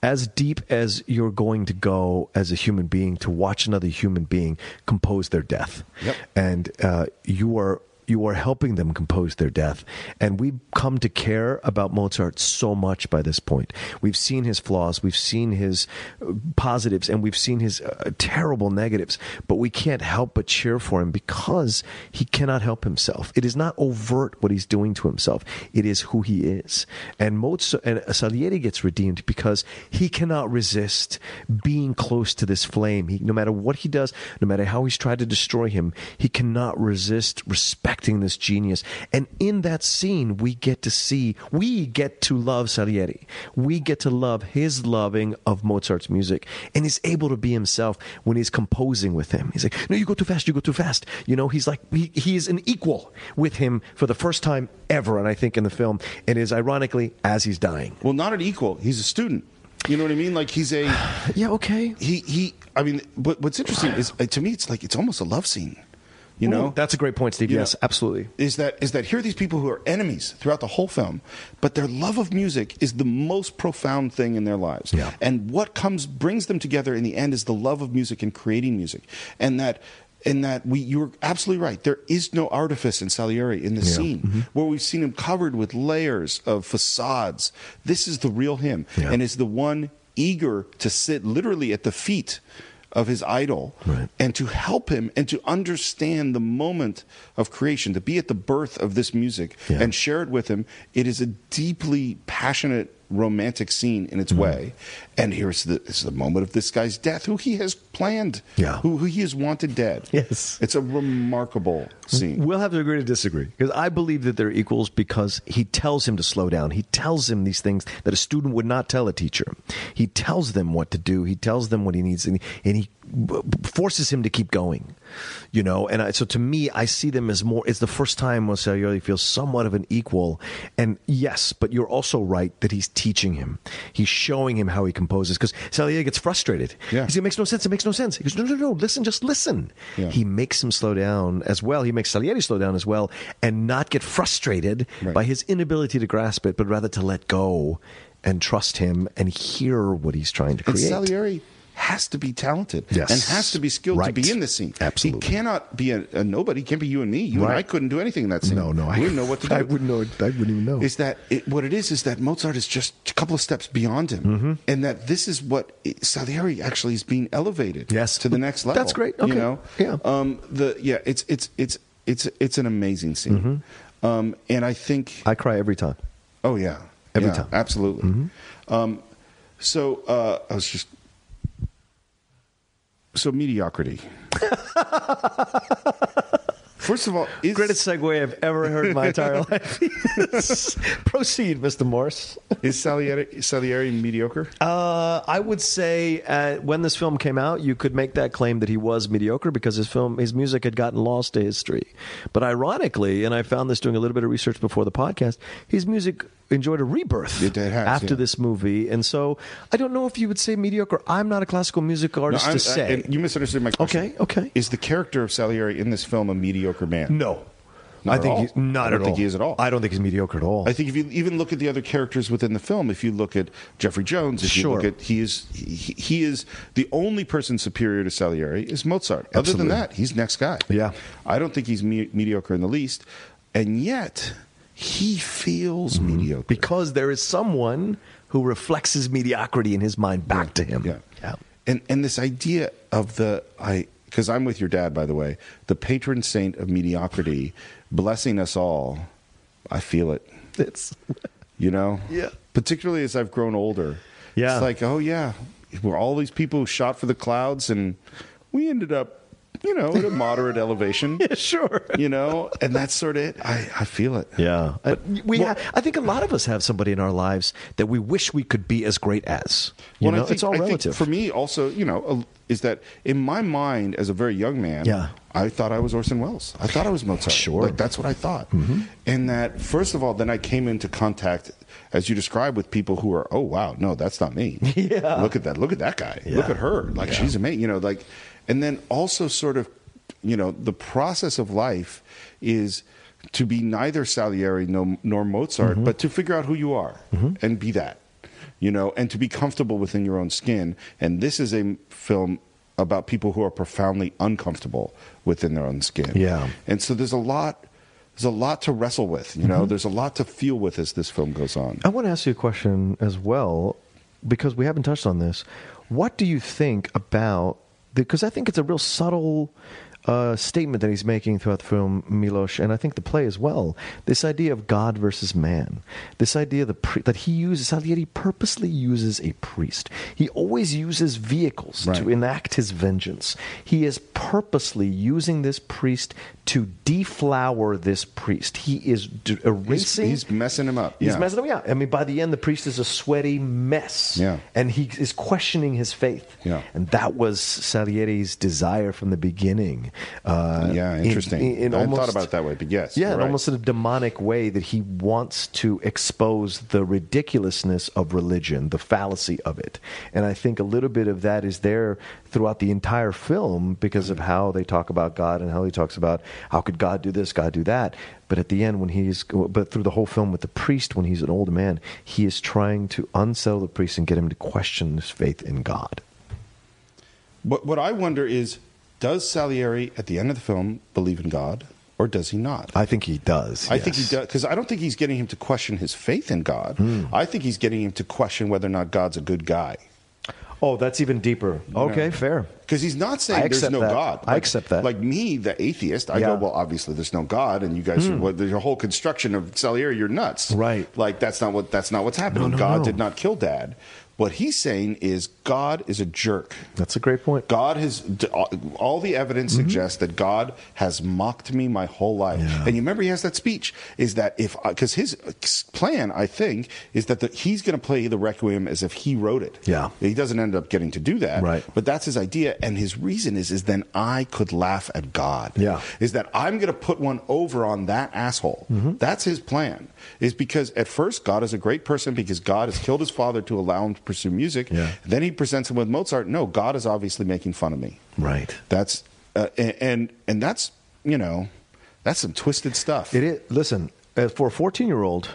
as deep as you're going to go as a human being to watch another human being compose their death. Yep. And uh, you are you are helping them compose their death. And we've come to care about Mozart so much by this point. We've seen his flaws, we've seen his uh, positives, and we've seen his uh, terrible negatives. But we can't help but cheer for him because he cannot help himself. It is not overt what he's doing to himself, it is who he is. And Mozart and Salieri gets redeemed because he cannot resist being close to this flame. He, no matter what he does, no matter how he's tried to destroy him, he cannot resist this genius. And in that scene, we get to see, we get to love Salieri. We get to love his loving of Mozart's music. And he's able to be himself when he's composing with him. He's like, no, you go too fast, you go too fast. You know, he's like, he, he is an equal with him for the first time ever, and I think in the film. And is ironically as he's dying. Well, not an equal. He's a student. You know what I mean? Like he's a [SIGHS] Yeah, okay. he he. I mean, but what's interesting is uh, to me, it's like it's almost a love scene. You know, That's a great point, Steve. You yes, know, absolutely. Is that is that here are these people who are enemies throughout the whole film, but their love of music is the most profound thing in their lives. Yeah. And what comes brings them together in the end is the love of music and creating music, and that. And that we, you're absolutely right. There is no artifice in Salieri in the scene Mm-hmm. where we've seen him covered with layers of facades. This is the real him, Yeah. and is the one eager to sit literally at the feet of his idol Right. and to help him and to understand the moment of creation, to be at the birth of this music Yeah. and share it with him. It is a deeply passionate, romantic scene in Mm-hmm. its way. And here's the, it's the moment of this guy's death, who he has planned, Yeah. who, who he has wanted dead. Yes. It's a remarkable scene. We'll have to agree to disagree because I believe that they're equals because he tells him to slow down. He tells him these things that a student would not tell a teacher. He tells them what to do. He tells them what he needs, and he, forces him to keep going. You know, and I, so to me, I see them as more. It's the first time Salieri feels somewhat of an equal. And yes, but you're also right that he's teaching him. He's showing him how he composes because Salieri gets frustrated. Yeah. It makes no sense. It makes no sense. He goes, no, no, no. Listen, just listen. Yeah. He makes him slow down as well. He makes Salieri slow down as well and not get frustrated Right. by his inability to grasp it, but rather to let go and trust him and hear what he's trying to And create. Salieri has to be talented Yes. and has to be skilled Right. to be in this scene. Absolutely. He cannot be a, a nobody. He can't be you and me. You and I couldn't do anything in that scene. no, no, we wouldn't know what to [LAUGHS] do. I wouldn't know. I wouldn't even know. is that it, what it is is that Mozart is just a couple of steps beyond him, Mm-hmm. and that this is what Salieri actually is being elevated Yes. to the next level. That's great. Okay. You know, Yeah. Um, the yeah, it's it's it's it's it's an amazing scene, um, and I think Mm-hmm. I cry every time. oh yeah, Every Yeah, time. Mm-hmm. absolutely. Um, so uh, I was just so mediocrity. [LAUGHS] First of all, is Greatest segue I've ever heard in my entire [LAUGHS] life. [LAUGHS] Proceed, Mr. Morse. is Salieri, Salieri mediocre? Uh, I would say uh, when this film came out, you could make that claim that he was mediocre because his film, his music had gotten lost to history. But ironically, and I found this doing a little bit of research before the podcast, his music enjoyed a rebirth It- it has, after yeah. this movie, and so I don't know if you would say mediocre. I'm not a classical music artist I'm- to I- say. and you misunderstood my question. Okay, okay. Is the character of Salieri in this film a mediocre man? no, Not I think all. he's not I don't at think all. he is at all. I don't think he's mediocre at all. I think if you even look at the other characters within the film, if you look at Jeffrey Jones, if you Sure. look at he is he, he is the only person superior to Salieri is Mozart. Other than that, he's next guy. Yeah. I don't think he's me- mediocre in the least, and yet he feels mm-hmm. mediocre. because there is someone who reflects his mediocrity in his mind back to him. Yeah. yeah. And and this idea of the I because I'm with your dad by the way, the patron saint of mediocrity, blessing us all. I feel it. It's You know. Yeah. Particularly as I've grown older. Yeah. It's like oh yeah, we're all these people who shot for the clouds and we ended up. You know, at a moderate elevation. [LAUGHS] Yeah, sure. You know, and that's sort of it. I, I feel it. Yeah, Uh, we. ha- I think a lot of us have somebody in our lives that we wish we could be as great as. You Well, I know, think- it's all I think relative. for me, also, you know, uh, is that in my mind as a very young man, Yeah. I thought I was Orson Welles. I thought I was Mozart. Sure. like that's what I thought. And that first of all, then I came into contact, as you described, with people who are, oh wow, no, that's not me. [LAUGHS] Yeah. look at that, look at that guy, look at her, like she's amazing. You know, like, and then also sort of, you know, the process of life is to be neither Salieri no, nor Mozart, Mm-hmm. but to figure out who you are and be that you know, and to be comfortable within your own skin. And this is a film about people who are profoundly uncomfortable within their own skin. Yeah. And so there's a lot there's a lot to wrestle with, you know, there's a lot to feel with as this film goes on. I want to ask you a question as well, because we haven't touched on this. What do you think about? Because I think it's a real subtle uh, statement that he's making throughout the film, Milos, and I think the play as well. This idea of God versus man. This idea the pri- that he uses, Salieri purposely uses a priest. He always uses vehicles to enact his vengeance. He is purposely using this priest to deflower this priest. He is d- He's, erasing. he's messing him up. He's yeah. messing him up. I mean, by the end, the priest is a sweaty mess. Yeah. And he is questioning his faith. Yeah. And that was Salieri's desire from the beginning. Uh, yeah, interesting. in- in I almost- thought about it that way, but yes. Yeah, right. almost in a demonic way that he wants to expose the ridiculousness of religion, the fallacy of it. And I think a little bit of that is there throughout the entire film because of how they talk about God and how he talks about how could God do this, God do that. But at the end, when he's, but through the whole film with the priest, when he's an old man, he is trying to unsettle the priest and get him to question his faith in God. What, what I wonder is does Salieri at the end of the film believe in God or does he not? I think he does. I think he does because I don't think he's getting him to question his faith in God. Hmm. I think he's getting him to question whether or not God's a good guy. Oh, that's even deeper. Okay, fair. Because he's not saying there's no that. God. I accept that. Like me, the atheist, I Yeah. Go, well, obviously there's no God, and you guys, are, what, your whole construction of Salieri, you're nuts. Right. Like that's not what that's not what's happening. no, God no. did not kill Dad. What he's saying is God is a jerk. That's a great point. God has all the evidence suggests that God has mocked me my whole life. Mm-hmm. Yeah. And you remember he has that speech is that if because his plan I think is that the, he's going to play the requiem as if he wrote it. Yeah. he doesn't end up getting to do that. Right. but that's his idea, and his reason is is then I could laugh at God. Yeah. is that I'm going to put one over on that asshole. Mm-hmm. That's his plan. Is because at first God is a great person because God has killed his father to allow him to pursue music. Yeah. Then he presents him with Mozart. No, God is obviously making fun of me. Right. That's uh, and, and that's you know that's some twisted stuff. It is. Listen, for a 14 year old,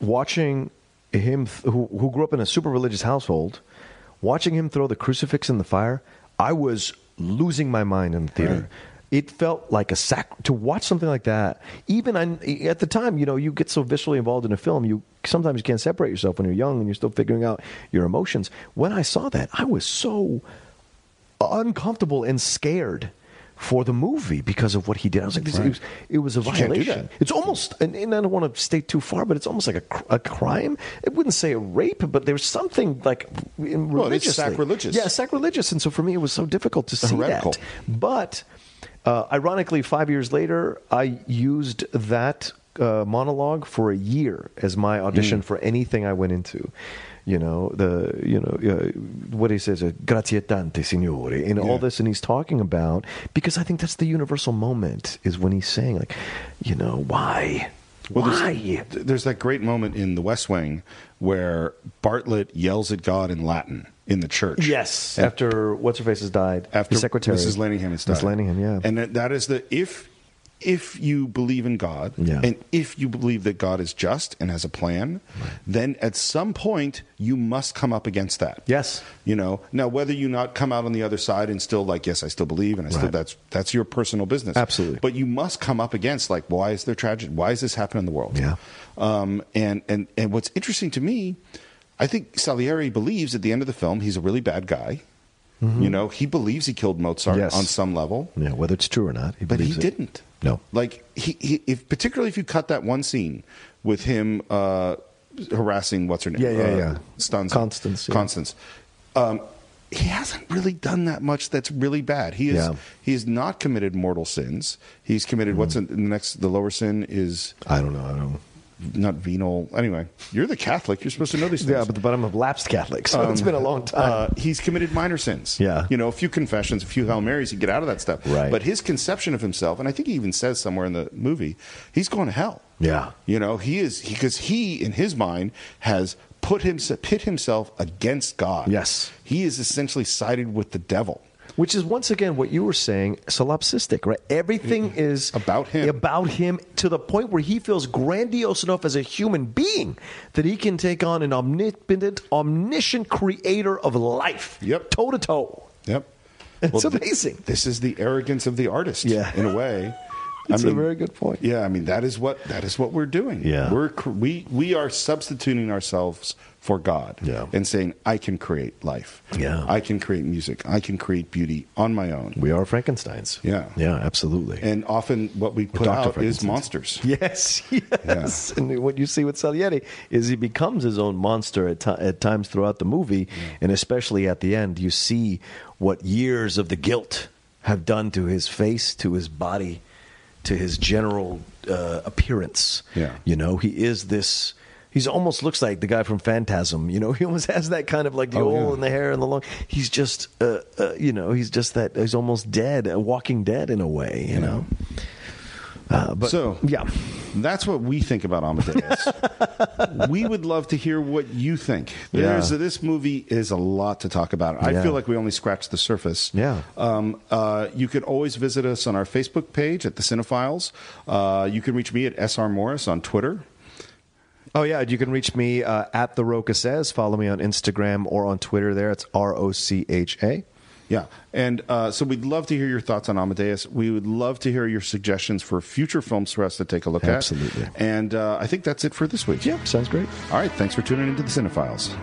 watching him th- who, who grew up in a super religious household, watching him throw the crucifix in the fire, I was losing my mind in the theater. Right. It felt like a sac to watch something like that. Even on, at the time, you know, you get so viscerally involved in a film, you sometimes you can't separate yourself when you're young and you're still figuring out your emotions. When I saw that, I was so uncomfortable and scared for the movie because of what he did. I was like, this, it, was, it was a violation. It's almost, and, and I don't want to stay too far, but it's almost like a, a crime. I wouldn't say a rape, but there's something like in Well, it's religiously. sacrilegious. Yeah, sacrilegious. And so for me, it was so difficult to see heretical. that. But uh, ironically, five years later, I used that uh, monologue for a year as my audition for anything I went into. You know the you know uh, what he says, uh, "Grazie tante, signore," and all this, and he's talking about because I think that's the universal moment is when he's saying like, you know, why, Well, why? there's, there's that great moment in The West Wing where Bartlet yells at God in Latin in the church. Yes, And after what's her face has died, after the secretary, Mrs. Landingham has died. Landingham, yeah, And that, that is the if if you believe in God Yeah. and if you believe that God is just and has a plan, then at some point you must come up against that. Yes. You know, now whether you not come out on the other side and still like, yes, I still believe and I still that's that's your personal business. Absolutely. But you must come up against like, why is there tragedy? Why is this happening in the world? Yeah. Um, and and and what's interesting to me, I think Salieri believes at the end of the film he's a really bad guy. You know, he believes he killed Mozart Yes. on some level, Yeah, whether it's true or not, he but he it. didn't. No. Like he, he if particularly if you cut that one scene with him uh, harassing what's her name? Yeah, yeah, uh, yeah. Stanza. Constance, yeah. Constance. Um, he hasn't really done that much that's really bad. He is Yeah. he has not committed mortal sins. He's committed what's Mm-hmm. in the next the lower sin is I don't know. I don't. Not venal. Anyway, you're the Catholic. You're supposed to know these things. Yeah, but, but I'm a lapsed Catholic, so [LAUGHS] it's been a long time. Uh, he's committed minor sins. Yeah. You know, a few confessions, a few Hail Marys, you get out of that stuff. Right. But his conception of himself, and I think he even says somewhere in the movie, he's going to hell. Yeah. You know, he is, because he, in his mind, has put him, pit himself against God. Yes. He is essentially sided with the devil. Which is once again what you were saying, solipsistic, right? Everything is About him. about him to the point where he feels grandiose enough as a human being that he can take on an omnipotent, omniscient creator of life, Yep. toe to toe. Yep. It's th- amazing. this is the arrogance of the artist. Yeah. In a way. It's a very good point. Yeah, I mean that is what that is what we're doing. Yeah. we're we we are substituting ourselves for God. Yeah. and saying I can create life. Yeah. I can create music. I can create beauty on my own. We are Frankenstein's. Yeah. yeah, absolutely. And often what we put out is monsters. [LAUGHS] Yes, yes. And what you see with Salieri is he becomes his own monster at, ti at times throughout the movie, and especially at the end, you see what years of the guilt have done to his face, to his body, to his general uh, appearance. Yeah. you know, he is this. He's almost looks like the guy from Phantasm. You know, [LAUGHS] he almost has that kind of like the Oh, old yeah. and the hair and the long. He's just, uh, uh, you know, he's just that. He's almost dead, a walking dead in a way. You know. Uh, but So- yeah, That's what we think about Amadeus. [LAUGHS] we would love to hear what you think. There's Yeah. this movie is a lot to talk about. I Yeah. feel like we only scratched the surface. Yeah. Um, uh, you can always visit us on our Facebook page at the Cine-Files. Uh, you can reach me at SR Morris on Twitter. Oh yeah, you can reach me uh, at the Rocha says. Follow me on Instagram or on Twitter. There, it's R O C H A. Yeah. And uh, so we'd love to hear your thoughts on Amadeus. We would love to hear your suggestions for future films for us to take a look Absolutely. at. Absolutely. And uh, I think that's it for this week. Yeah, sounds great. All right. Thanks for tuning into the Cine-Files.